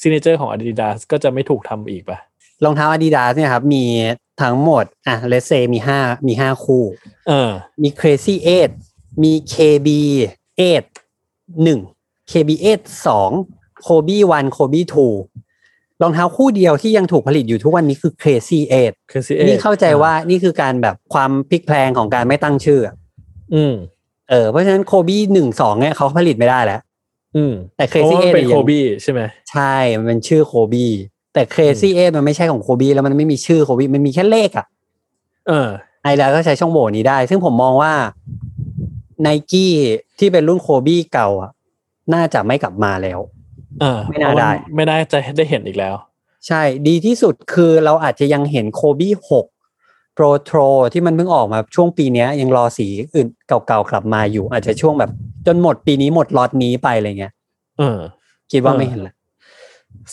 ซิเนเจอร์ของ Adidas ก็จะไม่ถูกทำอีกปะ
รองเท้า Adidas เนี่ยครับ มีทั้งหมด อะเลเซมีห้ามีห้าคู่
เออ
มี Crazy 8มี KB 8 1 KB 8 2 Kobe 1 Kobe 2รองเท้าคู่เดียวที่ยังถูกผลิตอยู่ทุกวันนี้คือ Crazy 8
คือซี
นี่เข้าใจว่านี่คือการแบบความพลิกแพลงของการไม่ตั้งชื่ออะ
อืม
เออ เพราะฉะนั้นโคบี้หนึ่งสองเนี่ยเขาผลิตไม่ได้แล้ว
อืม
แต่
เพราะ
Crazy
ว่ามัน
8
เป็น
เนี่ย
โค
ยัง
บี้ใช่ไหม
ใช่มันเป็นชื่อโคบี้แต่ Crazy 8มันไม่ใช่ของโคบี้แล้วมันไม่มีชื่อโคบี้มันมีแค่เลขอะ
เออ
ไอแล้วก็ใช้ช่องโหว่นี้ได้ ซึ่งผมมองว่าไนกี้ที่เป็นรุ่นโคบี้เก่าอะ น่าจะไม่กลับมาแล้ว
เออ
ไม่น่าได้
ไม่ได้จะได้เห็นอีกแล้ว
ใช่ดีที่สุดคือเราอาจจะยังเห็นโคบี้หกโป รโทรที่มันเพิ่งออกมาช่วงปีเนี้ยยังรอสีอื่นเก่าๆกลับมาอยู่ อาจจะช่วงแบบ จนหมดปีนี้หมดล็อตนี้ไปอะไรเงี้ย
เออ
คิดว่า
เออ
ไม่เห็นละ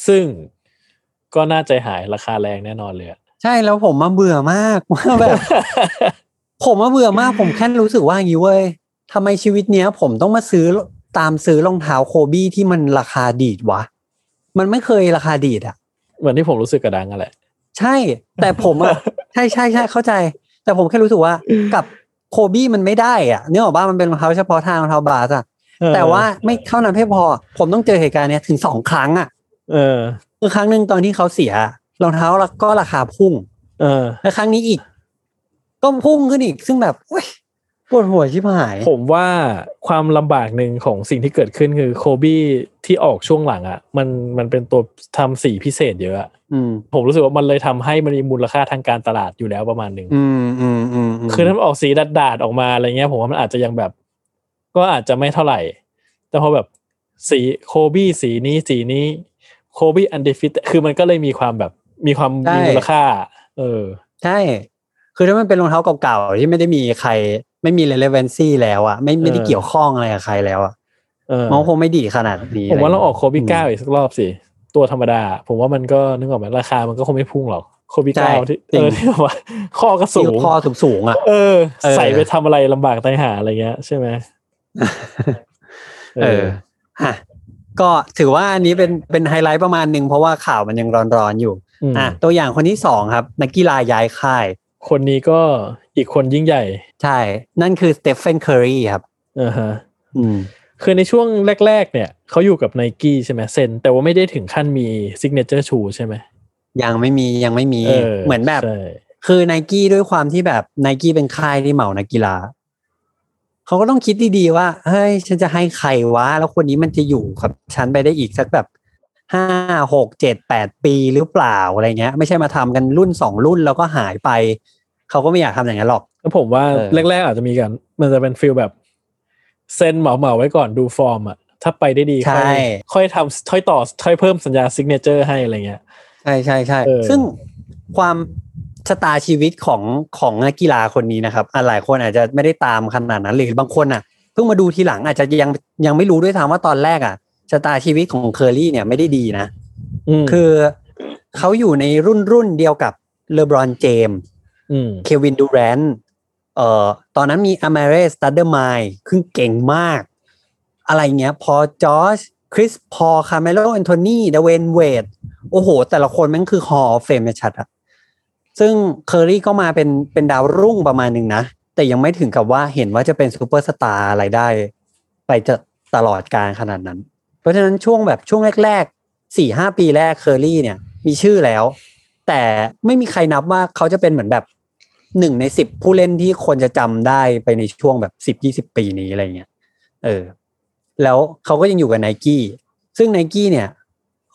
ซึ่งก็น่าใจหายราคาแรงแน่นอนเลยอะ
ใช่แล้วผมมาเบื่อมากว่าแบบผมมาเบื่อมากผมแค่รู้สึกว่าอย่างนี้เว้ยทำไมชีวิตเนี้ย ผมต้องมาซื้อตามซื้อรองเท้าโคบี้ที่มันราคาดีดวะ มันไม่เคยราคาดีดอะ
เหมือนที่ผมรู้สึกกับดังอะแหละ
ใช่ แต่ผมอะใช่ใช่ใช่เข้าใจ แต่ผมแค่รู้สึกว่ากับโคบี้มันไม่ได้อะเนื่องจากว่ามันเป็นรองเท้าเฉพาะทางรองเท้าบาสอะ
เออ
แต่ว่าไม่เท่านั้นไม่พอ ผมต้องเจอเหตุการณ์เนี้ยถึงสองครั้งอะ
เออ
คือครั้งหนึ่งตอนที่เขาเสียรองเท้าก็ราคาพุ่ง
เออ
แล้วครั้งนี้อีก ก็พุ่งขึ้นอีกซึ่งแบบเว้ย ปวดหัวชิบหาย
ผมว่าความลำบากหนึ่งของสิ่งที่เกิดขึ้นคือโคบี้ที่ออกช่วงหลังอะ่ะ มันมันเป็นตัวทำสีพิเศษเยอะอะ
อืม
ผมรู้สึกว่ามันเลยทำให้มันมีมูลค่าทางการตลาดอยู่แล้วประมาณหนึ่ง
อืมอืมอืมม
คือถ้ามันออกสีดาดๆออกมาอะไรเงี้ย ผมว่ามันอาจจะยังแบบ ก็อาจจะไม่เท่าไหร่ แต่พอแบบสีโคบี้สีนี้สีนี้โคบี้อันเดฟิตคือมันก็เลยมีความแบบมีความมีมูลค่า เออ
ใช่ คือถ้ามันเป็นรองเท้าเก่าๆที่ไม่ได้มีใคร ไม่มี relevancy แล้วอะไม่ไม่ได้
เออ
เกี่ยวข้องอะไรกับใครแล้วอะ
เออ
มันคงไม่ดีขนาดนี้
ผมว่าเราะ
ไร
ออกโคบี้เก้าอีกสักรอบสิ ตัวธรรมดา ผมว่ามันก็นึกออกไหมราคามันก็คงไม่พุ่งหรอกโคบี้เก้าที่เออที่แบบว่าข้อก็สู
ที่
ง
คอสูงๆอะ
เออ
เออ
ใส่ไปทำอะไรลำบากตายหาอะไรเงี้ยใช่ไหม
เออฮะก็ถือว่าอันนี้เป็นเป็นไฮไลท์ประมาณหนึ่งเพราะว่าข่าวมันยังร้อนๆอยู่
อืม
อะตัวอย่างคนที่สองครับ นักกีฬาย้ายค่าย
คนนี้ก็อีกคนยิ่งใหญ่
ใช่ นั่นคือสเตฟ e นเคอรีครับ
อ่าฮะ
อืม
คือในช่วงแรก ๆ เนี่ยเขาอยู่กับไนกี้ใช่ไหมเซ็นแต่ว่าไม่ได้ถึงขั้นมี signature shoe ใช่ไหม
ยังไม่มียังไม่มี
เออ
เหมือนแบบ
ใช่
คือไนกี้ด้วยความที่แบบไนกี้เป็นค่ายที่เหมานักกีฬาเขาก็ต้องคิดดีๆว่าเฮ้ยฉันจะให้ใครวะ แล้วคนนี้มันจะอยู่กับฉันไปได้อีกสักแบบห้าหกเจ็ดแปดปีหรือเปล่าอะไรเงี้ย ไม่ใช่มาทำกันรุ่นสองรุ่นแล้วก็หายไป เขาก็ไม่อยากทำอย่างนั้นหรอก
แล้วผมว่า
เออ
แรกๆอาจจะมีกัน มันจะเป็น feel แบบเซ็นเหมาๆไว้ก่อนดูฟอร์มอะถ้าไปได้ดีค่อยค่อยทำค่อยต่อค่อยเพิ่มสัญญา signature ให้อะไรเงี้ย
ใช่ใช่ใช่
เออ
ซึ่งความชะตาชีวิตของของนักกีฬาคนนี้นะครับอะหลายคนอาจจะไม่ได้ตามขนาดนั้นหรือบางคนอะเพิ่งมาดูทีหลังอาจจะยังยังไม่รู้ด้วยซ้ำว่าตอนแรกอะชะตาชีวิตของเคอรี่เนี่ยไม่ได้ดีนะ
อืม
คือเขาอยู่ในรุ่นรุ่นเดียวกับเลบรอนเจม
อืม
เควินดูแรนเอ่อตอนนั้นมีอมาเรสตาวเดอร์ไมร์คือเก่งมาก อะไรเงี้ย พอลจอร์จคริสพอลคาร์เมโลแอนโทนีดเวนเวดโอ้โห แต่ละคนแม่งคือ Hall of Fame ชัดอะซึ่งเคอรี่ก็มาเป็นเป็นดาวรุ่งประมาณหนึ่งนะ แต่ยังไม่ถึงกับว่าเห็นว่าจะเป็นซูเปอร์สตาร์อะไรได้ ไปจะตลอดกาลขนาดนั้น เพราะฉะนั้นช่วงแบบช่วงแรกๆสี่ห้าปีแรกเคอรี่เนี่ย มีชื่อแล้ว แต่ไม่มีใครนับว่าเขาจะเป็นเหมือนแบบ หนึ่งในสิบผู้เล่นที่คนจะจำได้ไปในช่วงแบบสิบยี่สิบปีนี้อะไรเงี้ยเออ แล้วเขาก็ยังอยู่กับไนกี้ซึ่งไนกี้เนี่ย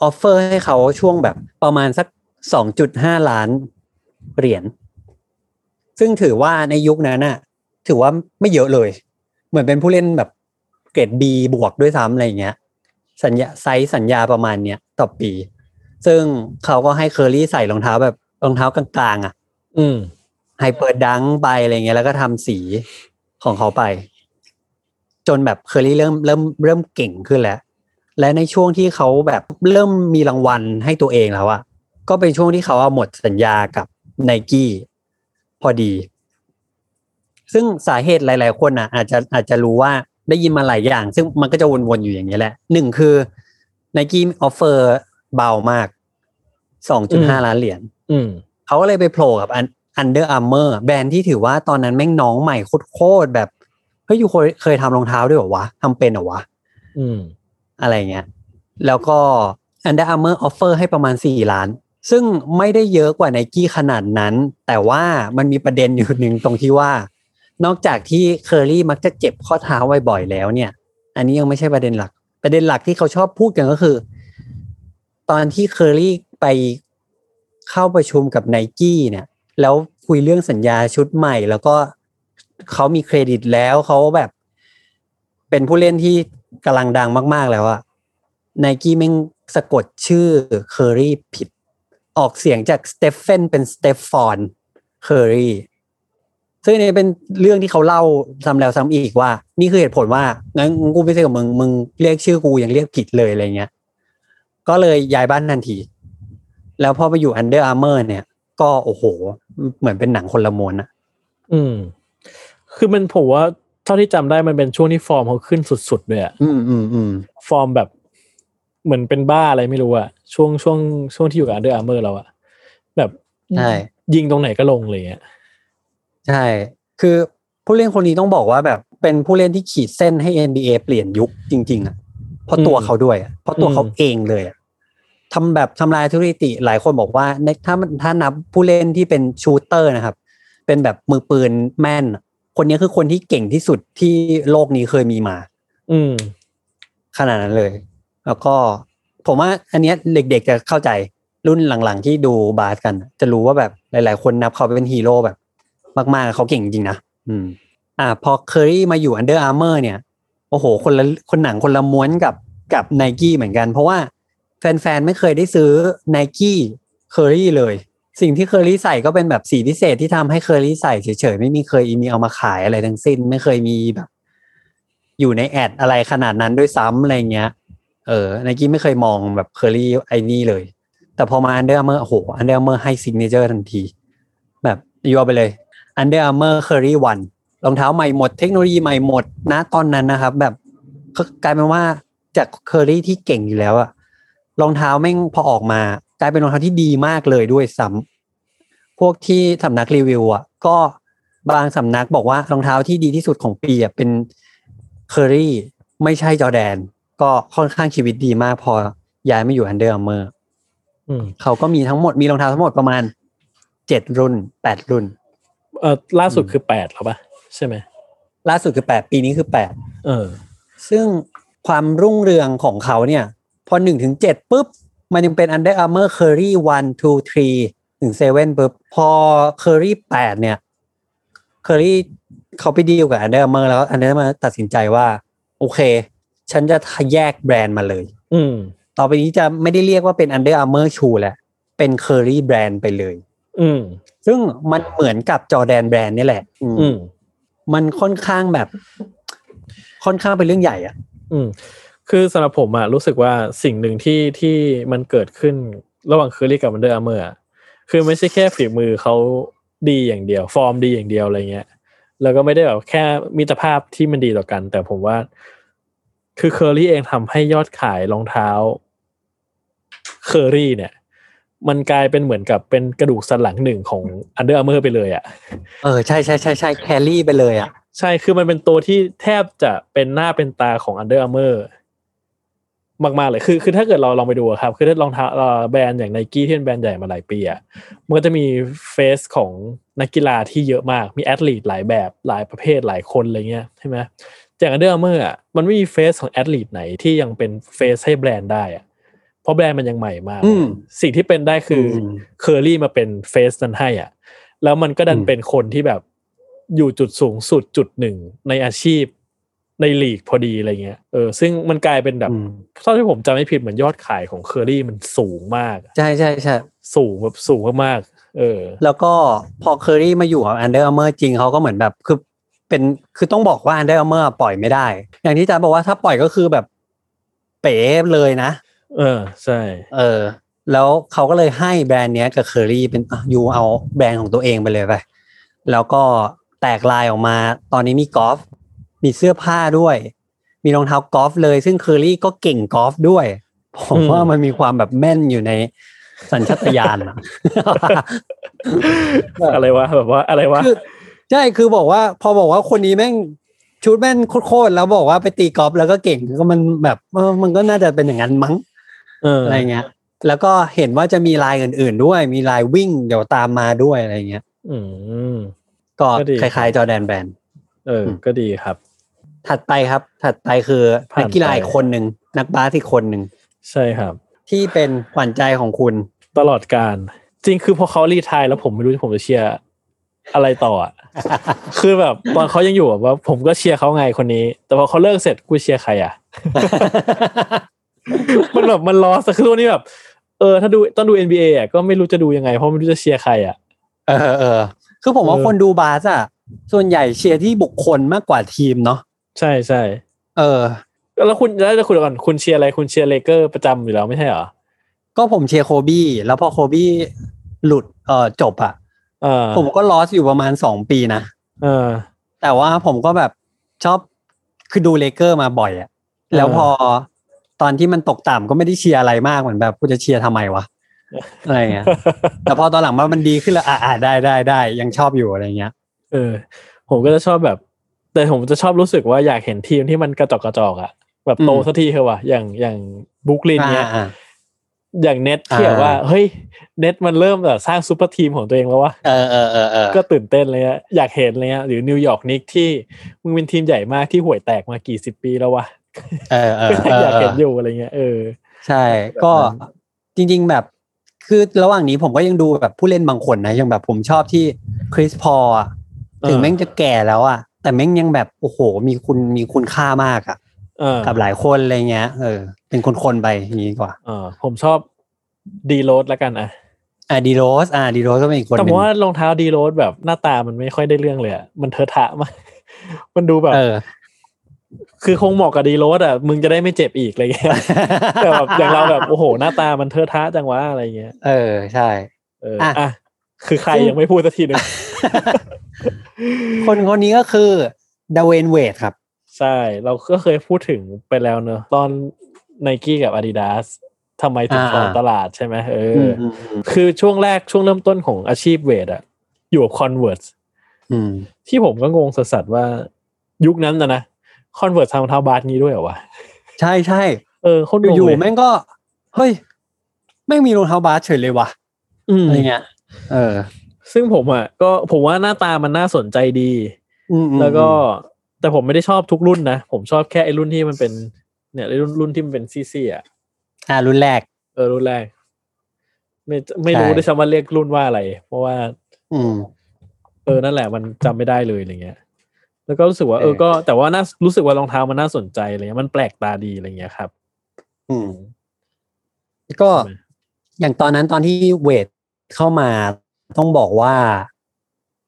offer ให้เขาช่วงแบบประมาณสักสองจุดห้าล้านเหรียญซึ่งถือว่าในยุคนั้นน่ะ ถือว่าไม่เยอะเลย เหมือนเป็นผู้เล่นแบบเกรด B บวกด้วยซ้ำอะไรอย่างเงี้ย สัญญาไซส์สัญญาประมาณเนี้ยต่อปี ซึ่งเขาก็ให้เคอรี่ใส่รองเท้าแบบรองเท้ากลางๆอะ
อืม
Hyperdunk ไปอะไรเงี้ยแล้วก็ทำสีของเขาไป จนแบบเคอรี่เริ่มเริ่มเริ่มเก่งขึ้นแล้ว และในช่วงที่เขาแบบเริ่มมีรางวัลให้ตัวเองแล้วอะก็เป็นช่วงที่เขาเอาหมดสัญญากับไนกี้พอดี ซึ่งสาเหตุหลาย ๆ คนอะ อาจจะอาจจะรู้ว่าได้ยินมาหลายอย่าง ซึ่งมันก็จะวน ๆ อยู่อย่างเนี้ยแหละหนึ่งคือไนกี้ offer เบามากสองจุดห้าล้านเหรียญ
อืม
เขาก็เลยไปโผล่กับ Under Armour แบรนด์ที่ถือว่าตอนนั้นแม่งน้องใหม่โคตรๆแบบเฮ้ยอยู่เคยเคยทำรองเท้าด้วยเหรอวะทำเป็นเหรอวะ
อืม
อะไรเงี้ย แล้วก็ Under Armour offer ให้ประมาณ4ล้าน ซึ่งไม่ได้เยอะกว่าไนกี้ขนาดนั้น แต่ว่ามันมีประเด็นอยู่หนึ่งตรงที่ว่า นอกจากที่เคอรี่มักจะเจ็บข้อเท้าบ่อยๆแล้วเนี่ย อันนี้ยังไม่ใช่ประเด็นหลัก ประเด็นหลักที่เขาชอบพูดกันก็คือ ตอนที่เคอรี่ไปเข้าประชุมกับไนกี้เนี่ย แล้วคุยเรื่องสัญญาชุดใหม่ แล้วก็เขามีเครดิตแล้วเขาแบบ เป็นผู้เล่นที่กำลังดังมาก ๆ แล้วอะไนกี้แม่งสะกดชื่อเคอรี่ผิด ออกเสียงจากสเตฟเฟนเป็นสเตฟฟอนเคอรี่ซึ่งนี่เป็นเรื่องที่เขาเล่าซ้ำแล้วซ้ำอีกว่า นี่คือเหตุผลว่างั้นกูไม่เซ็นกับมึงมึงเรียกชื่อกูยังเรียกผิดเลยอะไรเงี้ย ก็เลยย้ายบ้านทันที แล้วพอไปอยู่ Under Armour เนี่ย ก็โอ้โห เหมือนเป็นหนังคนละม้วนอะ
อืม คือมันผมว่าเท่าที่จำได้มันเป็นช่วงที่ฟอร์มเขาขึ้นสุดๆเลยอะ
อืมอืมอืม
ฟอร์มแบบเหมือนเป็นบ้าอะไรไม่รู้อะช่วงช่วงช่วงที่อยู่กับ Under Armour เราอะแบบ
ใช่
ยิงตรงไหนก็ลงเลยอะ
ใช่ คือผู้เล่นคนนี้ต้องบอกว่าแบบเป็นผู้เล่นที่ขีดเส้นให้ NBA เปลี่ยนยุคจริง ๆอะเพราะตัวเขาด้วยอะเพราะตัวเขาเองเลยอะ ทำแบบทำลายสถิติหลายคนบอกว่าในถ้ามันถ้านับผู้เล่นที่เป็น shooter นะครับ เป็นแบบมือปืนแม่นอะคนนี้คือคนที่เก่งที่สุดที่โลกนี้เคยมีมา
อืม
ขนาดนั้นเลย แล้วก็ผมว่า อันเนี้ยเด็กๆจะเข้าใจรุ่นหลังๆ ที่ดูบาสกัน จะรู้ว่าแบบหลาย ๆ คนนับเขาเป็นฮีโร่แบบ มากๆเขาเก่งจริงนะอืม อ่า พอเคอรี่มาอยู่ Under Armour เนี่ย โอ้โห คนละคนหนังคนละม้วนกับกับไนกี้เหมือนกัน เพราะว่า แฟนๆไม่เคยได้ซื้อไนกี้เคอรี่เลย สิ่งที่เคอรี่ใส่ก็เป็นแบบสีพิเศษที่ทำให้เคอรี่ใส่เฉยๆ ไม่มีเคยมีเอามาขายอะไรทั้งสิ้น ไม่เคยมีแบบ อยู่ใน ad อะไรขนาดนั้นด้วยซ้ำอะไรเงี้ย เออไนกี้ไม่เคยมองแบบเคอรี่ไอ้นี่เลย แต่พอมา Under Armour โอ้โห Under Armour ให้ signature ทันที แบบ you เอาไปเลย Under Armour Curry One รองเท้าใหม่หมดเทคโนโลยีใหม่หมดนะตอนนั้นนะครับ แบบกลายเป็นว่าจากเคอรี่ที่เก่งอยู่แล้วอะ รองเท้าแม่งพอออกมากลายเป็นรองเท้าที่ดีมากเลยด้วยซ้ำพวกที่สำนักรีวิวอะก็บางสำนักบอกว่ารองเท้าที่ดีที่สุดของปีอะเป็นเคอรี่ไม่ใช่จอแดน ก็ค่อนข้างชีวิตดีมากพอย้ายมาอยู่ Under Armour
อืม
เขาก็มีทั้งหมดมีรองเท้าทั้งหมดประมาณเจ็ดรุ่นแปดรุ่น
เออล่าสุดคือแปดแล้วปะใช่ไหม
ล่าสุดคือแปดปีนี้คือแปด
เออ
ซึ่งความรุ่งเรืองของเขาเนี่ย พอหนึ่งถึงเจ็ดปุ๊บ มันยังเป็น Under Armour Curry one two three ถึงเซเว่นปุ๊บ พอ Curry แปดเนี่ย Curry เขาไปดีลกับ Under Armour แล้ว Under Armour ตัดสินใจว่า โอเค ฉันจะแยกแบรนด์มาเลย
อืม
ต่อไปนี้จะไม่ได้เรียกว่าเป็น Under Armour Shoe แล้วเป็น Curry แบรนด์ไปเลย
อืม
ซึ่งมันเหมือนกับจอแดนแบรนด์นี่แหละ อืม
อืม
มันค่อนข้างแบบ ค่อนข้างเป็นเรื่องใหญ่อะ
อืม คือสำหรับผมอะรู้สึกว่าสิ่งหนึ่งที่ที่มันเกิดขึ้นระหว่างเคอรี่กับ Under Armour อะคือไม่ใช่แค่ฝีมือเขาดีอย่างเดียว ฟอร์มดีอย่างเดียวอะไรเงี้ย แล้วก็ไม่ได้แบบแค่มิตรภาพที่มันดีต่อกัน แต่ผมว่า คือเคอรี่เองทำให้ยอดขายรองเท้าเคอรี่เนี่ย มันกลายเป็นเหมือนกับเป็นกระดูกสันหลังหนึ่งของ Under Armour ไปเลยอะ
เออใช่ใช่ใช่ใช่แครี่ไปเลยอะ
ใช่คือมันเป็นตัวที่แทบจะเป็นหน้าเป็นตาของ Under Armour มากๆเลยคือคือถ้าเกิดเราลองไปดูอะครับคือถ้ารองเท้าเอ่อแบรนด์อย่างไนกี้ที่เป็นแบรนด์ใหญ่มาหลายปีอะมันก็จะมีเฟสของนักกีฬาที่เยอะมากมีแอตลีตหลายแบบหลายประเภทหลายคนอะไรเงี้ยใช่ไหมจาก Under Armour อะมันไม่มีเฟสของแอตลีตไหนที่ยังเป็นface ให้แบรนด์ได้อะเพราะแบรนด์มันยังใหม่มาก
อืม
สิ่งที่เป็นได้คืออ
ม
เคอรี่มาเป็น face นั้นให้อะแล้วมันก็ดัน
อืม
เป็นคนที่แบบอยู่จุดสูงสุดจุดหนึ่งในอาชีพ ในลีกพอดีอะไรเงี้ยเออซึ่งมันกลายเป็นแบบ
อืม
เท่าที่ผมจำไม่ผิดเหมือนยอดขายของเคอรี่มันสูงมาก
ใช่ใช่ใช่
สูงแบบสูงมากๆเออ
แล้วก็พอเคอรี่มาอยู่กับอันเดอร์อาร์เมอร์จริงเขาก็เหมือนแบบคือเป็นคือต้องบอกว่า Under Armour ปล่อยไม่ได้ อย่างที่จ๊าบอกว่าถ้าปล่อยก็คือแบบเป๋เลยนะ
เออใช่
เออ แล้วเขาก็เลยให้แบรนด์เนี้ยกับเคอรี่เป็นอะ you เอาแบรนด์ของตัวเองไปเลยไปแล้วก็แตกลายออกมา ตอนนี้มีกอล์ฟ มีเสื้อผ้าด้วย มีรองเท้ากอล์ฟเลย ซึ่งเคอรี่ก็เก่งกอล์ฟด้วย ผมว่ามันมีความแบบแม่นอยู่ในสัญชาตญาณอะ
อะไรวะแบบว่าอะไรวะ
คือใช่คือบอกว่า พอบอกว่าคนนี้แม่งชุดแม่งโคตรๆแล้วบอกว่าไปตีกอล์ฟแล้วก็เก่งก็มันแบบเออมันก็น่าจะเป็นอย่างนั้นมั้ง
เออ
อะไรเงี้ย แล้วก็เห็นว่าจะมีลายอื่น ๆ ด้วย มีลายวิ่งเดี๋ยวตามมาด้วยอะไรเงี้ย
อืม
ก็
ก็ดี
คล้ายๆจอแดนแบรนด์
เออ ก็ดีครับ
ถัดไปครับ ถัดไปคือ
ผ่าน
นักกีฬา
ไป
อีกคนหนึ่งนักบาสอีกคนหนึ่ง
ใช่ครับ
ที่เป็นขวัญใจของคุณ
ตลอดการ จริงคือพอเขา retire แล้วผมไม่รู้ผมจะเชียร์อะไรต่ออะคือแบบตอนเขายังอยู่แบบว่าผมก็เชียร์เขาไงคนนี้ แต่พอเขาเลิกเสร็จกูเชียร์ใครอะมันแบบมัน lost คือตัวนี้แบบ เออ ถ้าดูต้องดู NBA อะก็ไม่รู้จะดูยังไง เพราะไม่รู้จะเชียร์ใครอะ
เออเออคือผมว่า
เออ
คนดูบาสอะส่วนใหญ่เชียร์ที่บุคคลมากกว่าทีมเนาะ
ใช่ใช่
เออ
แล้วคุณแล้วจะคุณก่อนคุณเชียร์อะไรคุณเชียร์เลเกอร์ประจำอยู่แล้วไม่ใช่เหรอ
ก็ผมเชียร์โคบี้แล้วพอโคบี้หลุดเออจบอะ
เออ
ผมก็ lost อยู่ประมาณสองปีนะ
เออ
แต่ว่าผมก็แบบชอบคือดูเลเกอร์มาบ่อยอะแล้วพอตอนที่มันตกต่ำก็ไม่ได้เชียร์อะไรมากเหมือนแบบกูจะเชียร์ทำไมวะอะไรเงี้ย แต่พอตอนหลังมามันดีขึ้นแล้วอ่าอ่าได้ได้ได้ยังชอบอยู่อะไรเงี้ย
เออ ผมก็จะชอบแบบ แต่ผมจะชอบรู้สึกว่าอยากเห็นทีมที่มันกระจอกกระจอกอะแบบโต
อืม
สักทีเถอะว่ะอย่างอย่างบุคลินเนี้ย
อ่า
อย่าง Nets ที่แบบว่า
อ่า
เฮ้ย Nets มันเริ่มแบบสร้าง super team ของตัวเองแล้ววะ
เออเออเออเออ
ก็ตื่นเต้นเลยอะอยากเห็นเลยอะหรือ New York Knicks ที่มึงเป็นทีมใหญ่มากที่ห่วยแตกมากี่สิบปีแล้ววะ
เออเออ
ก็
เออ
อยาก
เห็
นเอ
อ
อยู่อะไรเงี้ยเออ
ใช่
แบบ
ก็
นั้น
จริง ๆแบบคือระหว่างนี้ผมก็ยังดูแบบผู้เล่นบางคนนะยังแบบผมชอบที่คริสพอลอะถึงแม่งจะแก่แล้วอะ แต่แม่งยังแบบโอ้โห มีคุณมีคุณค่ามากอะ
เออ
กับหลายคนอะไรเงี้ย เออ เป็นคนๆไปอย่างนี้ดีกว่า
เออผมชอบดีโรสแล้วกันอะ
อ่าดีโรสอ่าดีโรสก็เป็นอีกคนหนึ่ง
แต่ผ
นึ่
มว่ารองเท้าดีโรสแบบหน้าตามันไม่ค่อยได้เรื่องเลยอะมันเทอะทะมากมันดูแบบ
เออ
คือคงเหมาะกับดีโรสอะมึงจะได้ไม่เจ็บอีกอะไรเงี้ยแต่แบบอย่างเราแบบโอ้โห หน้าตามันเทอะทะจังวะอะไรเงี้ย
เออใช่
เออ
อะ
อะคือใคร
ซึ่ง
ยังไม่พูดสักทีหนึง
คนคนนี้ก็คือดาเวนเวทครับ
ใช่ เราก็เคยพูดถึงไปแล้วเนอะตอนไนกี้กับ Adidas ทำไมถึง
อ่า
ครองตลาดใช่ไหมเออ
อื
อ
มอืมอืม
คือช่วงแรกช่วงเริ่มต้นของอาชีพเวทอะอยู่กับ Converse
อืม
ที่ผมก็งงสัสๆว่ายุคนั้นนะนะ Converse ทำรองเท้าบาสงี้ด้วยเหรอวะ
ใช่ใช่
เออเขาดู
อยู่
เลย
ๆแม่งก็ เฮ้ย แม่งมีรองเท้าบาสเฉยเลยว่ะ
อืม
อะไรเงี้ยเออ
ซึ่งผมอะก็ผมว่าหน้าตามันน่าสนใจดี
อืมอืม
แล้วก็แต่ผมไม่ได้ชอบทุกรุ่นนะ ผมชอบแค่ไอ้รุ่นที่มันเป็น เนี่ยไอ้รุ่นรุ่นที่มันเป็นซี่ๆอะ
อ่ารุ่นแรก
เออรุ่นแรก ไม่ไม่รู้
ใช่
ด้วยซ้ำว่าเรียกรุ่นว่าอะไร เพราะว่า
อืม
เออนั่นแหละ มันจำไม่ได้เลยอะไรเงี้ย แล้วก็รู้สึกว่าเออ
เออ
ก็ แต่ว่าน่ารู้สึกว่ารองเท้ามันน่าสนใจอะไรเงี้ยมันแปลกตาดีอะไรเงี้ยครับ
อืม ก็
ใช่ไหม
อย่างตอนนั้นตอนที่เวทเข้ามา ต้องบอกว่า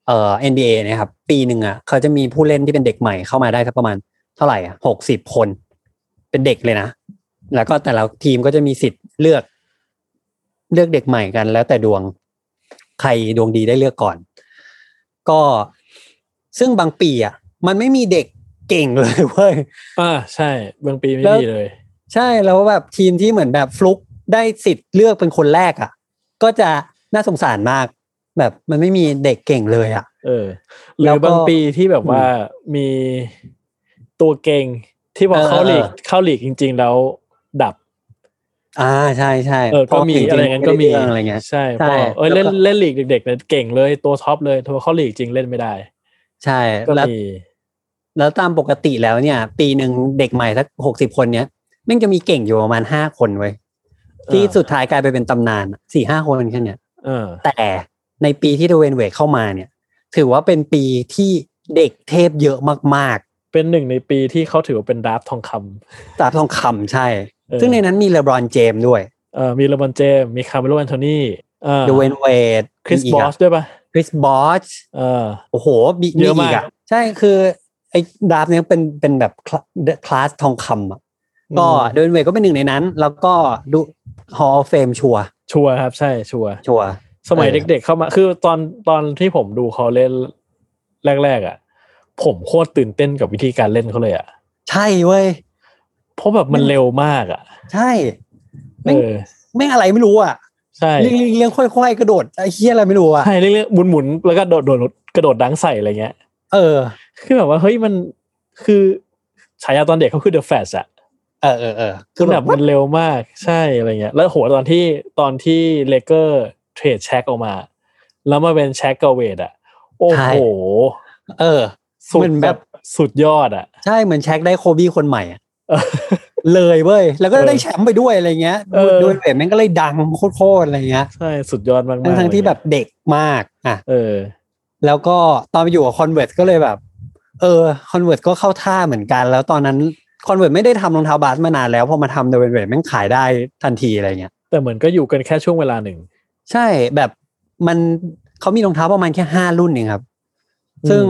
เอ่อ NBA นะครับ ปีหนึ่งอะเขาจะมีผู้เล่นที่เป็นเด็กใหม่เข้ามาได้สักประมาณเท่าไหร่อะหกสิบคน เป็นเด็กเลยนะแล้วก็แต่ละทีมก็จะมีสิทธิ์เลือก เลือกเด็กใหม่กัน แล้วแต่ดวงใครดวงดีได้เลือกก่อน ก็ซึ่งบางปีอะ มันไม่มีเด็กเก่งเลยเว้ย
อ่าใช่ บางปีไม่
แล้ว
มีเลย
ใช่แล้วแบบทีมที่เหมือนแบบฟลุกได้สิทธิ์เลือกเป็นคนแรกอะ ก็จะน่าสงสารมาก แบบมันไม่มีเด็กเก่งเลยอะ
เออหรื
แล้
อ
วก็
บางปีที่แบบว่ามีตัวเก่งที่พอ
เออ
เข้าลีก
เออ
เข้าลีกจริง ๆ แล้วดับ
อ่าใช่ใช่
เออก็มี
เพา
อะไรอย่างนั้นก็ไม่
ได้เรื่องอะไรเงี้ย
ใช่
ใช่
พอเออเล่น
แล้วก็
เล่นลีกเด็กๆเนี่ยเก่งเลยตัว top เลยพอเข้าลีกจริงเล่นไม่ได้
ใช่
ก็
แล้ว
มี
แล้วตามปกติแล้วเนี่ย ปีหนึ่งเด็กใหม่สักหกสิบคนเนี้ยแม่งจะมีเก่งอยู่ประมาณห้าคนเว้ยที่สุดท้ายกลายไปเป็นตำนานสี่ห้าคนแค่เนี้ย
เออ
แต่ ในปีที่ดเวนเวดเข้ามาเนี่ย ถือว่าเป็นปีที่เด็กเทพเยอะมาก
เป็นหนึ่งในปีที่เขาถือว่าเป็น draft ทองคำ
ตาทองคำใช่
เออ
ซึ่งในนั้นมีเลบรอนเจมส์ด้วย
เอ่อมีเลบรอนเจมส์มีคาร์เมโลแอนโทนีเอ่อ
เดเวนเวด
คริสบอสด้วยปะ
คริสบอส
เออ
โอ้โหมี
เยอะมาก
ใช่คือไอ้ draft เนี้ยเป็นเป็นแบบคลาคลาสทองคำอะก็เดเวนเวดก็เป็นหนึ่งในนั้น แล้วก็ดู Hall of Fame ชัวร์
ชัวร์ครับ ใช่ชัวร์
ชัวร์
สมัย
เออ
เด็กๆเข้ามา คือตอนตอนที่ผมดูเขาเล่นแรก ๆ อะ ผมโคตรตื่นเต้นกับวิธีการเล่นเขาเลยอะ
ใช่เว้ย
เพราะแบบมันเร็วมากอะ
ใช่
เอ
แม่ง
อ
แม่งอะไรไม่รู้อะ
ใช่
เลี้ยงเลี้ยงเลี้ยงค่อยๆ กระโดดไอ้เฮียอะไรไม่รู้อะ
ใช่เรื่อยๆหมุนๆแล้วก็โดดโดดกระโดดดังใส่อะไรเงี้ย
เออ
คือแบบว่าเฮ้ยมันคือฉายาตอนเด็กเขาคือ The Flash อะ
เออเออเออ
คือแบบมันเร็วมากใช่อะไรเงี้ย แล้วโหตอนที่ตอนที่เลเกอร์ trade Shaq ออกมา แล้วมาเป็น Shaq กับ Wade อะโอ้โห
เออ
สุด
มัน
แบ
แบบบ
สุดยอดอะ
ใช่เหมือน Shaq ได้โคบี้คนใหม่อะ
เออ
เลยเว้ย แล้วก็
เออ
ได้แชมป์ไปด้วยอะไรเงี้ย
เออ
ดูเวทแม่งก็เลยดังโคตรๆอะไรเงี้ย
ใช่สุดยอดมากๆ
ทั้งทั้งๆที่
เลย
แบบเด็กมากอะ
เออ
แล้วก็ตอนไปอยู่กับ Converse ก็เลยแบบ เออ Converse ก็เข้าท่าเหมือนกัน แล้วตอนนั้น Converse ไม่ได้ทำรองเท้าบาสมานานแล้วพอมาทำ Dwyane Wade แม่งขายได้ทันทีอะไรเงี้ย
แต่เหมือนก็อยู่กันแค่ช่วงเวลาหนึ่ง
ใช่แบบมันเขามีรองเท้าประมาณแค่ห้ารุ่นเองครับ ซึ่ง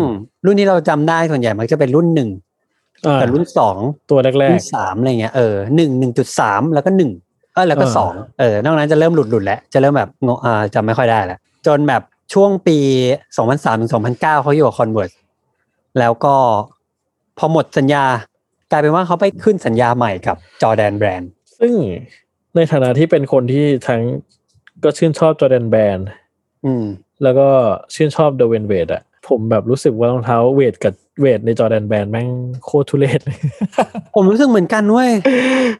รุ่นที่เราจำได้ส่วนใหญ่มันจะเป็นรุ่นหนึ่ง
อ่า
กับรุ่นสอง
ตัวแร
รุ่
ก
นสามอะไรเงี้ยเออหนึ่งหนึ่งจุดสามแล้วก็หนึ่งเออแล้วก็
อ่า
สองเออนอกนั้นจะเริ่มหลุดหลุดๆแล้วจะเริ่มแบบงงอ่าจำไม่ค่อยได้แล้วจนแบบช่วงปีสองพันสามถึงสองพันเก้าเขาอยู่กับคอนเวิร์แล้วก็พอหมดสัญญากลายเป็นว่าเขาไปขึ้นสัญญาใหม่กับ Jordan Brand
ๆซึ่งในฐานะที่เป็นคนที่ทั้ง ก็ชื่นชอบ Jordan Brand
อืม
แล้วก็ชื่นชอบ Dwyane Wade อะผมแบบรู้สึกว่ารองเท้า Wade กับ Wade ใน Jordan Brand แม่งโคตรทุเรศเลย
ผมรู้สึกเหมือนกันเว้ย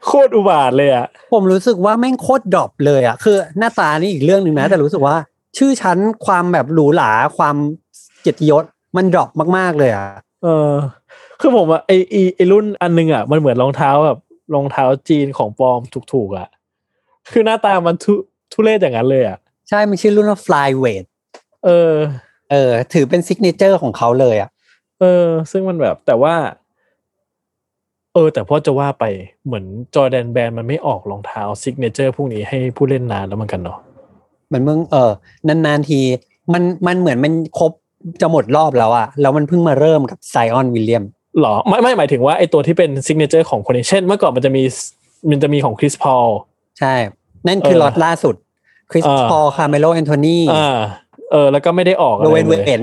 โคตรอุบาทว์เลยอะ
ผมรู้สึกว่าแม่งโคตร drop เลยอะคือหน้าตานี่อีกเรื่องหนึ่งนะ แต่รู้สึกว่า ชื่อชั้นความแบบหรูหราความเกียรติยศมัน drop มากๆเลยอะ
เออ คือผมอะไอไอไอรุ่นอันนึงอะมันเหมือนรองเท้าแบบรองเท้าจีนของปลอมถูกๆอะคือหน้าตามันทุ ทุเรศอย่างนั้นเลยอะ
ใช่มันชื่อรุ่นว่า Fly Wade
เออ
เออ ถือเป็น signature ของเขาเลยอะ
เออ ซึ่งมันแบบแต่ว่า เออ แต่พอจะว่าไปเหมือน Jordan Brand มันไม่ออกรองเท้า signature พวกนี้ให้ผู้เล่นนานแล้วเหมือนกันเนาะ
มันเมื่อเออนานๆที มันมันเหมือนมันครบจะหมดรอบแล้วอะแล้วมันเพิ่งมาเริ่มกับ Zion William
หรอ ไม่ไม่หมายถึงว่าไอตัวที่เป็น signature ของคนนี้เช่น เมื่อก่อนมันจะมีมันจะมีของ Chris Paul
ใช่ นั่นคือ
เออ
ล็อตล่าสุด Chris
เออ
Paul Carmelo Anthony อ่า
เออ แล้วก็ไม่ได้ออกอะ
Dwyane Wade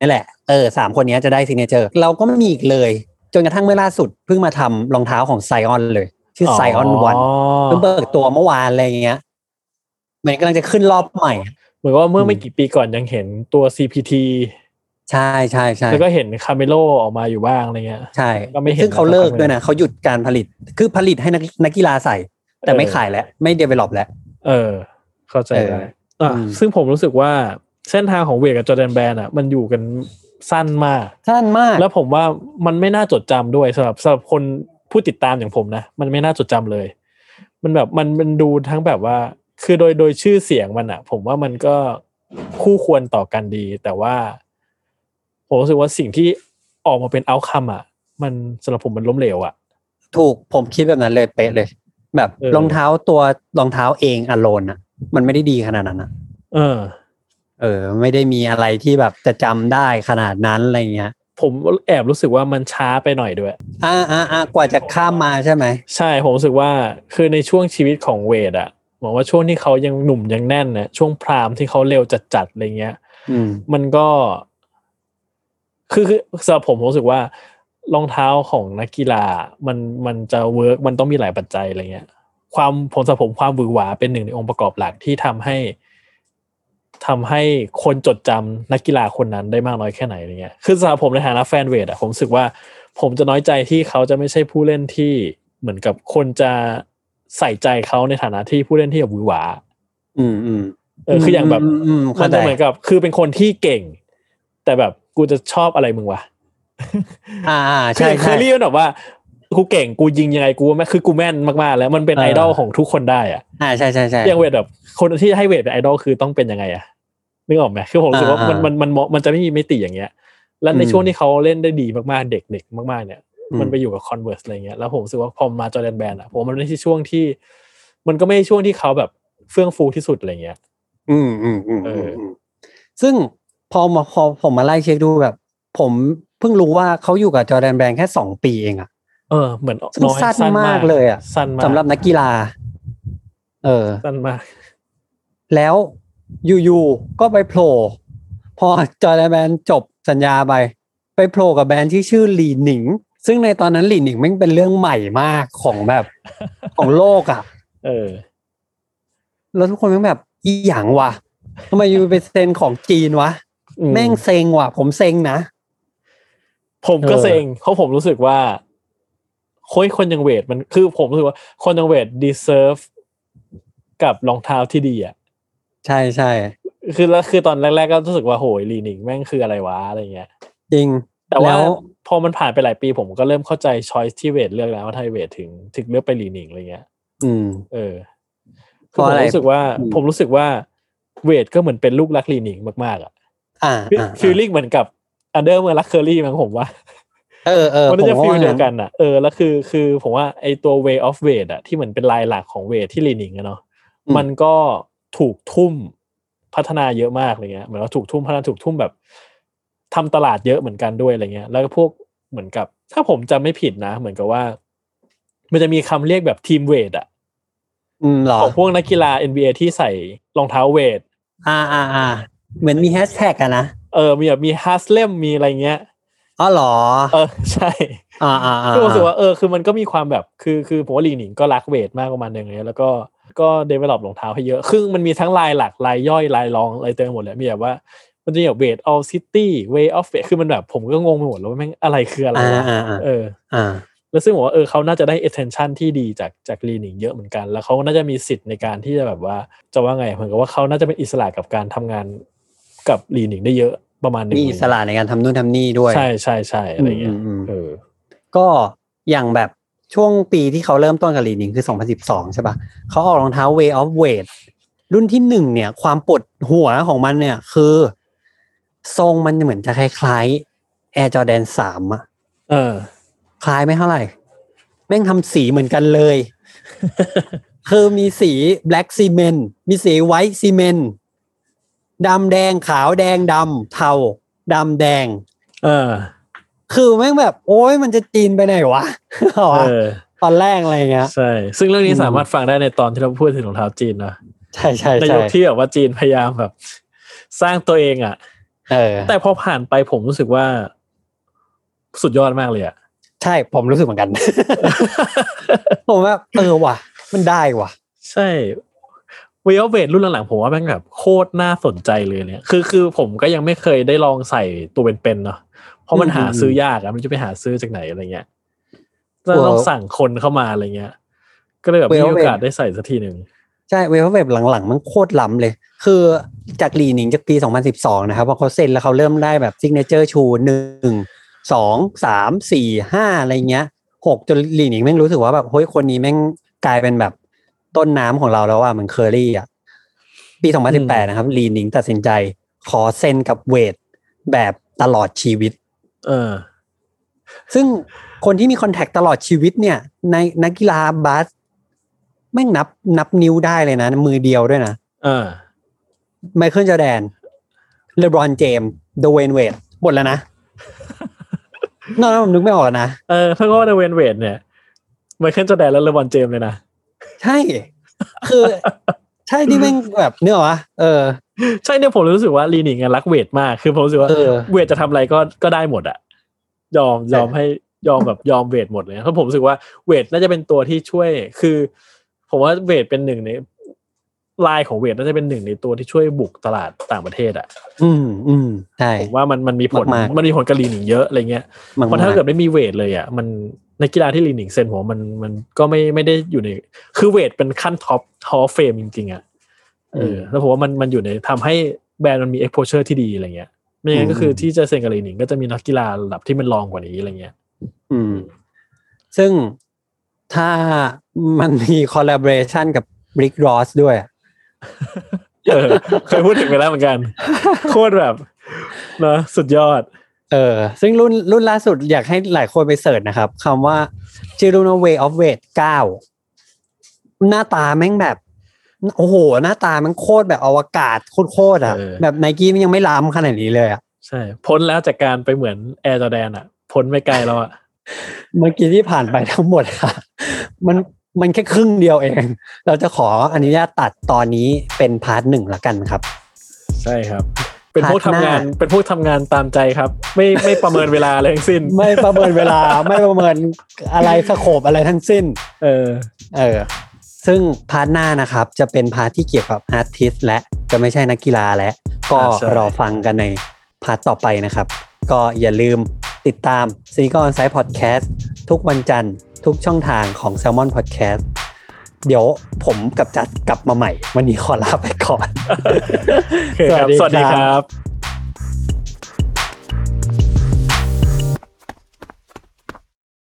นี่แหละ เออสามคนนี้จะได้ signature เราก็ไม่มีอีกเลย จนกระทั่งเมื่อล่าสุดเพิ่งมาทำรองเท้าของ Zion เลย ชื่อ Zion One เพิ่งเปิดตัวเมื่อวานอะไรอย่างเงี้ยเหมือนกำลังจะขึ้นรอบใหม่
เหมือนว่าเมื่อ
ม
ไม่กี่ปีก่อนยังเห็นตัว CP3
ใช่ใช่ใช่
แล้วก็เห็น Carmelo ออกมาอยู่บ้างอะไรเงี้ย
ใช่
ก็ไม่เห็น
ซึ่งเขาเลิก
สักพัก
ด้วยนะเขาหยุดการผลิตคือผลิตให้นักนักกีฬาใส่ แต่ไม่
เออ
ขายแล้ว ไม่ develop แล้ว
เออ เข้าใจ
เออ
ได้อะ
อืม
ซึ่งผมรู้สึกว่าเส้นทางของ Wade กับ Jordan Brand อะ มันอยู่กันสั้นมาก
สั้นมาก
แล้วผมว่ามันไม่น่าจดจำด้วยสำหรับสำหรับคนผู้ติดตามอย่างผมนะ มันไม่น่าจดจำเลย มันแบบมันมันดูทั้งแบบว่า คือโดยโดยชื่อเสียงมันอะ ผมว่ามันก็คู่ควรต่อกันดี แต่ว่าผมรู้สึกว่าสิ่งที่ออกมาเป็นเอาคัมอะ มันสำหรับผมมันล้มเหลวอะ
ถูกผมคิดแบบนั้นเลยเป๊ะเลย แบบ
เออ
รองเท้าตัวรองเท้าเองอโลนอะมันไม่ได้ดีขนาดนั้นอะ
เออ
เออ ไม่ได้มีอะไรที่แบบจะจำได้ขนาดนั้นอะไรเงี้ย
ผมแอบรู้สึกว่ามันช้าไปหน่อยด้วย
อ่าอ่าอ่ากว่าจะข้ามมาใช่ไหม
ใช่ ผมรู้สึกว่าคือในช่วงชีวิตของ Wade อะบอกว่าช่วงที่เขายังหนุ่มยังแน่นเนี่ยช่วง prime ที่เขาเร็วจัดๆอะไรเงี้ย
อืม
มันก็ คือคือสำหรับผมผมรู้สึกว่า รองเท้าของนักกีฬามันมันจะ work มันต้องมีหลายปัจจัยอะไรเงี้ย ความผมสำหรับผมความหวือหวาเป็นหนึ่งในองค์ประกอบหลักที่ทำให้ทำให้คนจดจำนักกีฬาคนนั้นได้มากน้อยแค่ไหนอะไรเงี้ยคือสำหรับผมในฐานะแฟนเวทอะผมรู้สึกว่า ผมจะน้อยใจที่เขาจะไม่ใช่ผู้เล่นที่เหมือนกับคนจะใส่ใจเขาในฐานะที่ผู้เล่นที่แบบหวือหวา
อืมอืม
เออคืออย่างแบบ
มอืม
มั
เข้านใจ
จะเหมือนกับ คือเป็นคนที่เก่ง แต่แบบกูจะชอบอะไรมึงวะ
อ่าอ่า
คือ
ใช่
อย่างเค
ใช่
อรี่มันแบบว่ากูเก่งกูยิงยังไงกูแม่คือกูแม่นมากๆ แล้วมันเป็น
เออ
ไอดอลของทุกคนได้อะ
อ่าใช่ใช่ใช่
อย่างเวทแบบคนที่ให้เวทเป็นไอดอลคือต้องเป็นยังไงอะนึกออกไหมคือผมรู้สึกว่า
อ่า
มัน
อ่ามั
มันมันมันมันจะไม่มีมิติอย่างเงี้ย แล้วใน
อืม
ช่วงที่เขาเล่นได้ดีมากๆเด็กๆมากๆ เนี่ย
อืม
มันไปอยู่กับคอนเว r ร์สอะไรเงี้ยแล้วผมรู้สึกว่าพอมาจอแดนแบนอะผมว่ามันไม่ใช่ช่วงที่ มันก็ไม่ใช่ช่วงที่เขาแบบเฟื่องฟูที่สุดอะไรเงี้ย
อืมอืมอืม
เอ
อื
อ
มอืมซึ่งพอมาพอผมมาไล่เช็คดูแบบ ผม เพิ่งรู้ว่าเขาอยู่กับจอร์แดนแบงค์แค่สองปีเองอะ
เออเหมือน
ซึ่ง
น้อย
สั้นมากเลยอะ
สั้นมาก
สำหรับนักกีฬา เออ
สั้นมาก
แล้วอยู่ๆก็ไปโผล่พอจอร์แดนแบนจบสัญญาไป ไปโผล่กับแบรนด์ที่ชื่อหลีหนิง ซึ่งในตอนนั้นหลีหนิงแม่งเป็นเรื่องใหม่มากของแบบของโลกอะ
เออ
แล้วทุกคนแม่งแบบอีหยังวะทำไมอยู่ไปเซ็นของจีนวะ
อืม
แม่งเซ็งว่ะ ผมเซ็งนะ
ผมก็
เออ
เซ็งเพราะผมรู้สึกว่าโค้ยคนยังเวทมันคือผมรู้สึกว่าคนยังเวท deserve กับรองเท้าที่ดีอะ
ใช่ใช่
คือแล้วคือตอนแรก ๆ ก็รู้สึกว่าโหยลีนิงแม่งคืออะไรวะอะไรเงี้ย
จริง
แต่ว่า
แล้ว
พอมันผ่านไปหลายปีผมก็เริ่มเข้าใจช้อยที่เวทเลือกแล้วว่าไทยเวทถึงถึงเลือกไปลีนิงอะไรเงี้ย
อืม
เออ
เพ
คือ
ราะ
ผม
อะไร
รู้สึกว่า
อืม
ผมรู้สึกว่าเวทก็เหมือนเป็นลูกรักลีนิงมากๆ อะ
อ่าอ่า
ฟีลลิ่งเหมือนกับ Under Armour รักเคอรี่มั้งผมว่า
เออเออ
มันน่าจะ
ผม
feel
ว่า
เดียวกันอะเออแล้วคือคือผมว่าไอตัว Way of Wade อะที่เหมือนเป็นลายหลักของ Wade ที่ Li-Ning อะเนาะมันก็ถูกทุ่มพัฒนาเยอะมากอะไรเงี้ยเหมือนว่าถูกทุ่มพัฒนาถูกทุ่มแบบทำตลาดเยอะเหมือนกันด้วยอะไรเงี้ย แล้วก็พวกเหมือนกับ ถ้าผมจำไม่ผิดนะ เหมือนกับว่า มันจะมีคำเรียกแบบ Team Wade อะ
อืมเหรอ
ของพวกนักกีฬา NBA ที่ใส่รองเท้า Wade
อ่าอ่าอ่าเหมือนมีแฮชแท็กอะนะ
เออมีแบบมี Haslem มีอะไรเงี้ย
อ๋อเหรอ
เออใช่
อ่าอ่าอ่า
คือผมรู้สึกว่าเออคือมันก็มีความแบบคือคือผมว่า Li-Ning ก็รัก Wade มากประมาณหนึ่งเลยแล้วก็ก็ develop รองเท้าให้เยอะคือมันมีทั้งลายหลักลายย่อยลายรองอะไรเต็มไปหมดเลยมีแบบว่ามันจะมีแบบ Wade All City Way of Wade คือมันแบบผมก็งงไปหมดแล้วว่าแม่งอะไรคืออะไร
อ่าวะอ่าอ่า
เออ
อ่า
แล้วซึ่งผมว่าเออเขาน่าจะได้ attention ที่ดีจากจาก Li-Ning เยอะเหมือนกัน แล้วเขาน่าจะมีสิทธิ์ในการที่จะแบบว่าจะว่าไงเหมือนกับว่าเขาน่าจะเป็นอิสระกับการทำงาน กับลีหนิงได้เยอะประมาณหนึง
มีอิสระในการทำนู่นทำนี่ด้วย
ใช่ใช่ใช่อะไรเงี้ย
อืมอืมอืม
เออ
ก็อย่างแบบช่วงปีที่เขาเริ่มต้นกับลีนิงคือ 2012 ใช่ปะเขาออกรองเท้า Way of Weight รุ่นที่หนึ่งเนี่ย ความปวดหัวของมันเนี่ยคือ ทรงมันเหมือนจะคล้ายๆ Air Jordan 3อะ
เออ
คล้ายไม่เท่าไหร่ แม่งทำสีเหมือนกันเลย คือมีสี black cement มีสี white cement ดำแดงขาวแดงดำเทาดำแดง
เออ
คือแม่งแบบ โอ้ยมันจะจีนไปไหนวะเอาวะ
เออ
ตอนแรกอะไรเงี้ย
ใช่ซึ่งเรื่องนี้
อืม
สามารถฟังได้ในตอนที่เราพูดถึงรองเท้าจีนนะ
ใช่ใช่
ใน
ใช่
ยุคที่แบบว่าจีนพยายามแบบ สร้างตัวเองอะ
เออ
แต่พอผ่านไปผมรู้สึกว่า สุดยอดมากเลยอะ
ใช่ผมรู้สึกเหมือนกัน ผมว่าเออว่ะ มันได้ว่ะ
ใช่ เวลเวทรุ่นหลังๆผมว่าแม่งแบบโคตรน่าสนใจเลยเนี่ย คือคือผมก็ยังไม่เคยได้ลองใส่ตัวเป็นๆเนาะ เพราะมัน
อืม
หาซื้อยากอะมันจะไปหาซื้อจากไหนอะไรเงี้ยจะต้องสั่งคนเข้ามาอะไรเงี้ย ก็เลยแบบมีโอกาสได้ใส่สักทีหนึ่ง
ใช่เวฟเว็บหลังๆ มันโคตรล้ำเลย คือจากลีหนิงจากปี 2012 นะครับพอเขาเซ็นแล้วเขาเริ่มได้แบบ signature shoe หนึ่งสองสามสี่ห้าอะไรเงี้ยหกจน Li-Ning แม่งรู้สึกว่าแบบเฮ้ยคนนี้แม่งกลายเป็นแบบ ต้นน้ำของเราแล้วว่าเหมือนเคอรี่อะปี2018นะครับ Li-Ning ตัดสินใจขอเซ็นกับ Wade แบบตลอดชีวิต
เออ
ซึ่งคนที่มี contract ตลอดชีวิตเนี่ย ในนักกีฬาบาสแม่งนับนับนิ้วได้เลยนะ มือเดียวด้วยนะ
เออ
Michael Jordan LeBron James Dwyane Wade หมดแล้วนะนอกนั้นผมนึกไม่ออกแล้วนะ
เออเพราะว่า Dwyane Wade เนี่ย Michael Jordan และ LeBron James เลยนะ
ใช่ คือใช่ที่แม่งแบบเนื้อวะเออ
ใช่เนี่ยผมรู้สึกว่า Li-Ning อะรัก Wade มากคือผมรู้สึกว่า
เออ
Wade จะทำอะไรก็ก็ได้หมดอะยอมยอมให้ยอมแบบยอม Wade หมดเลยเพราะผมรู้สึกว่าWade น่าจะเป็นตัวที่ช่วย คือ ผมว่า Wade เป็นหนึ่งในลายของ Wade น่าจะเป็นหนึ่งในตัวที่ช่วยบุกตลาดต่างประเทศอะ
อืมอืมใช่
ผมว่ามันมันมีผล
มากๆ
มันมีผลกับ Li-Ning เยอะอะไรเงี้ย
มาก
เพราะถ้าเกิดไม่มี Wade เลยอะ มันในกีฬาที่ Li-Ning เซ็นผมว่ามันมันก็ไม่ไม่ได้อยู่ใน คือ Wade เป็นขั้น top top form จริงๆอะเออแล้วผมว่ามันมันอยู่ในทำให้แบรนด์มันมี exposure ที่ดีอะไรเงี้ย ไม่งั้นก็คือที่จะเซ็นกับ Li-Ning ก็จะมีนักกีฬาระดับที่มันรองกว่านี้อะไรเงี้ย
อืม ซึ่งถ้ามันมีคอลลาบอ a t ชันกับริกรอสด้วยอะ
เออเคยพูดถึงไปแล้วเหมือนกัน โคตรแบบเนอะสุดยอด
เออซึ่งรุ่นรุ่นล่าสุดอยากให้หลายคนไปเสิร์ชนะครับคำว่า c h i r u n o Way of Weight 9หน้าตาแม่งแบบ โอ้โห หน้าตามันโคตรแบบอวกาศโคตรๆอะ แบบไนกี้มันยังไม่ล้ำขนาดนี้เลยอะ
ใช่ พ้นแล้วจากการไปเหมือน Air Jordan อะ พ้นไม่ไกลแล้วอะ
เมื่อกี้ที่ผ่านไปทั้งหมดค่ะมันมันแค่ครึ่งเดียวเอง เราจะขออนุญาตตัดตอนนี้เป็น part หนึ่งละกันครับ
ใช่ครับ เป็นพวก
part หน้าง
ทำาน เป็นพวกทำงานตามใจครับ ไม่ไม่ประเมินเวลาอะไรทั้งสิ้น
ไม่ประเมินเวลาไม่ประเมินอะไร scope อะไรทั้งสิ้น
เออ
เออ ซึ่ง part หน้านะครับ จะเป็น part ที่เกี่ยวกับ artist และจะไม่ใช่นักกีฬาและ ก็
อ่าใช่
รอฟังกันใน part ต่อไปนะครับ ก็อย่าลืมติดตามซีกอนไซด์พอดแคสต์ทุกวันจันทร์ทุกช่องทางของ Salmon Podcast เดี๋ยวผมกับจัดกลับมาใหม่ วันนี้ขอลาไปก่อน
โอเคครับสวัสดีครับ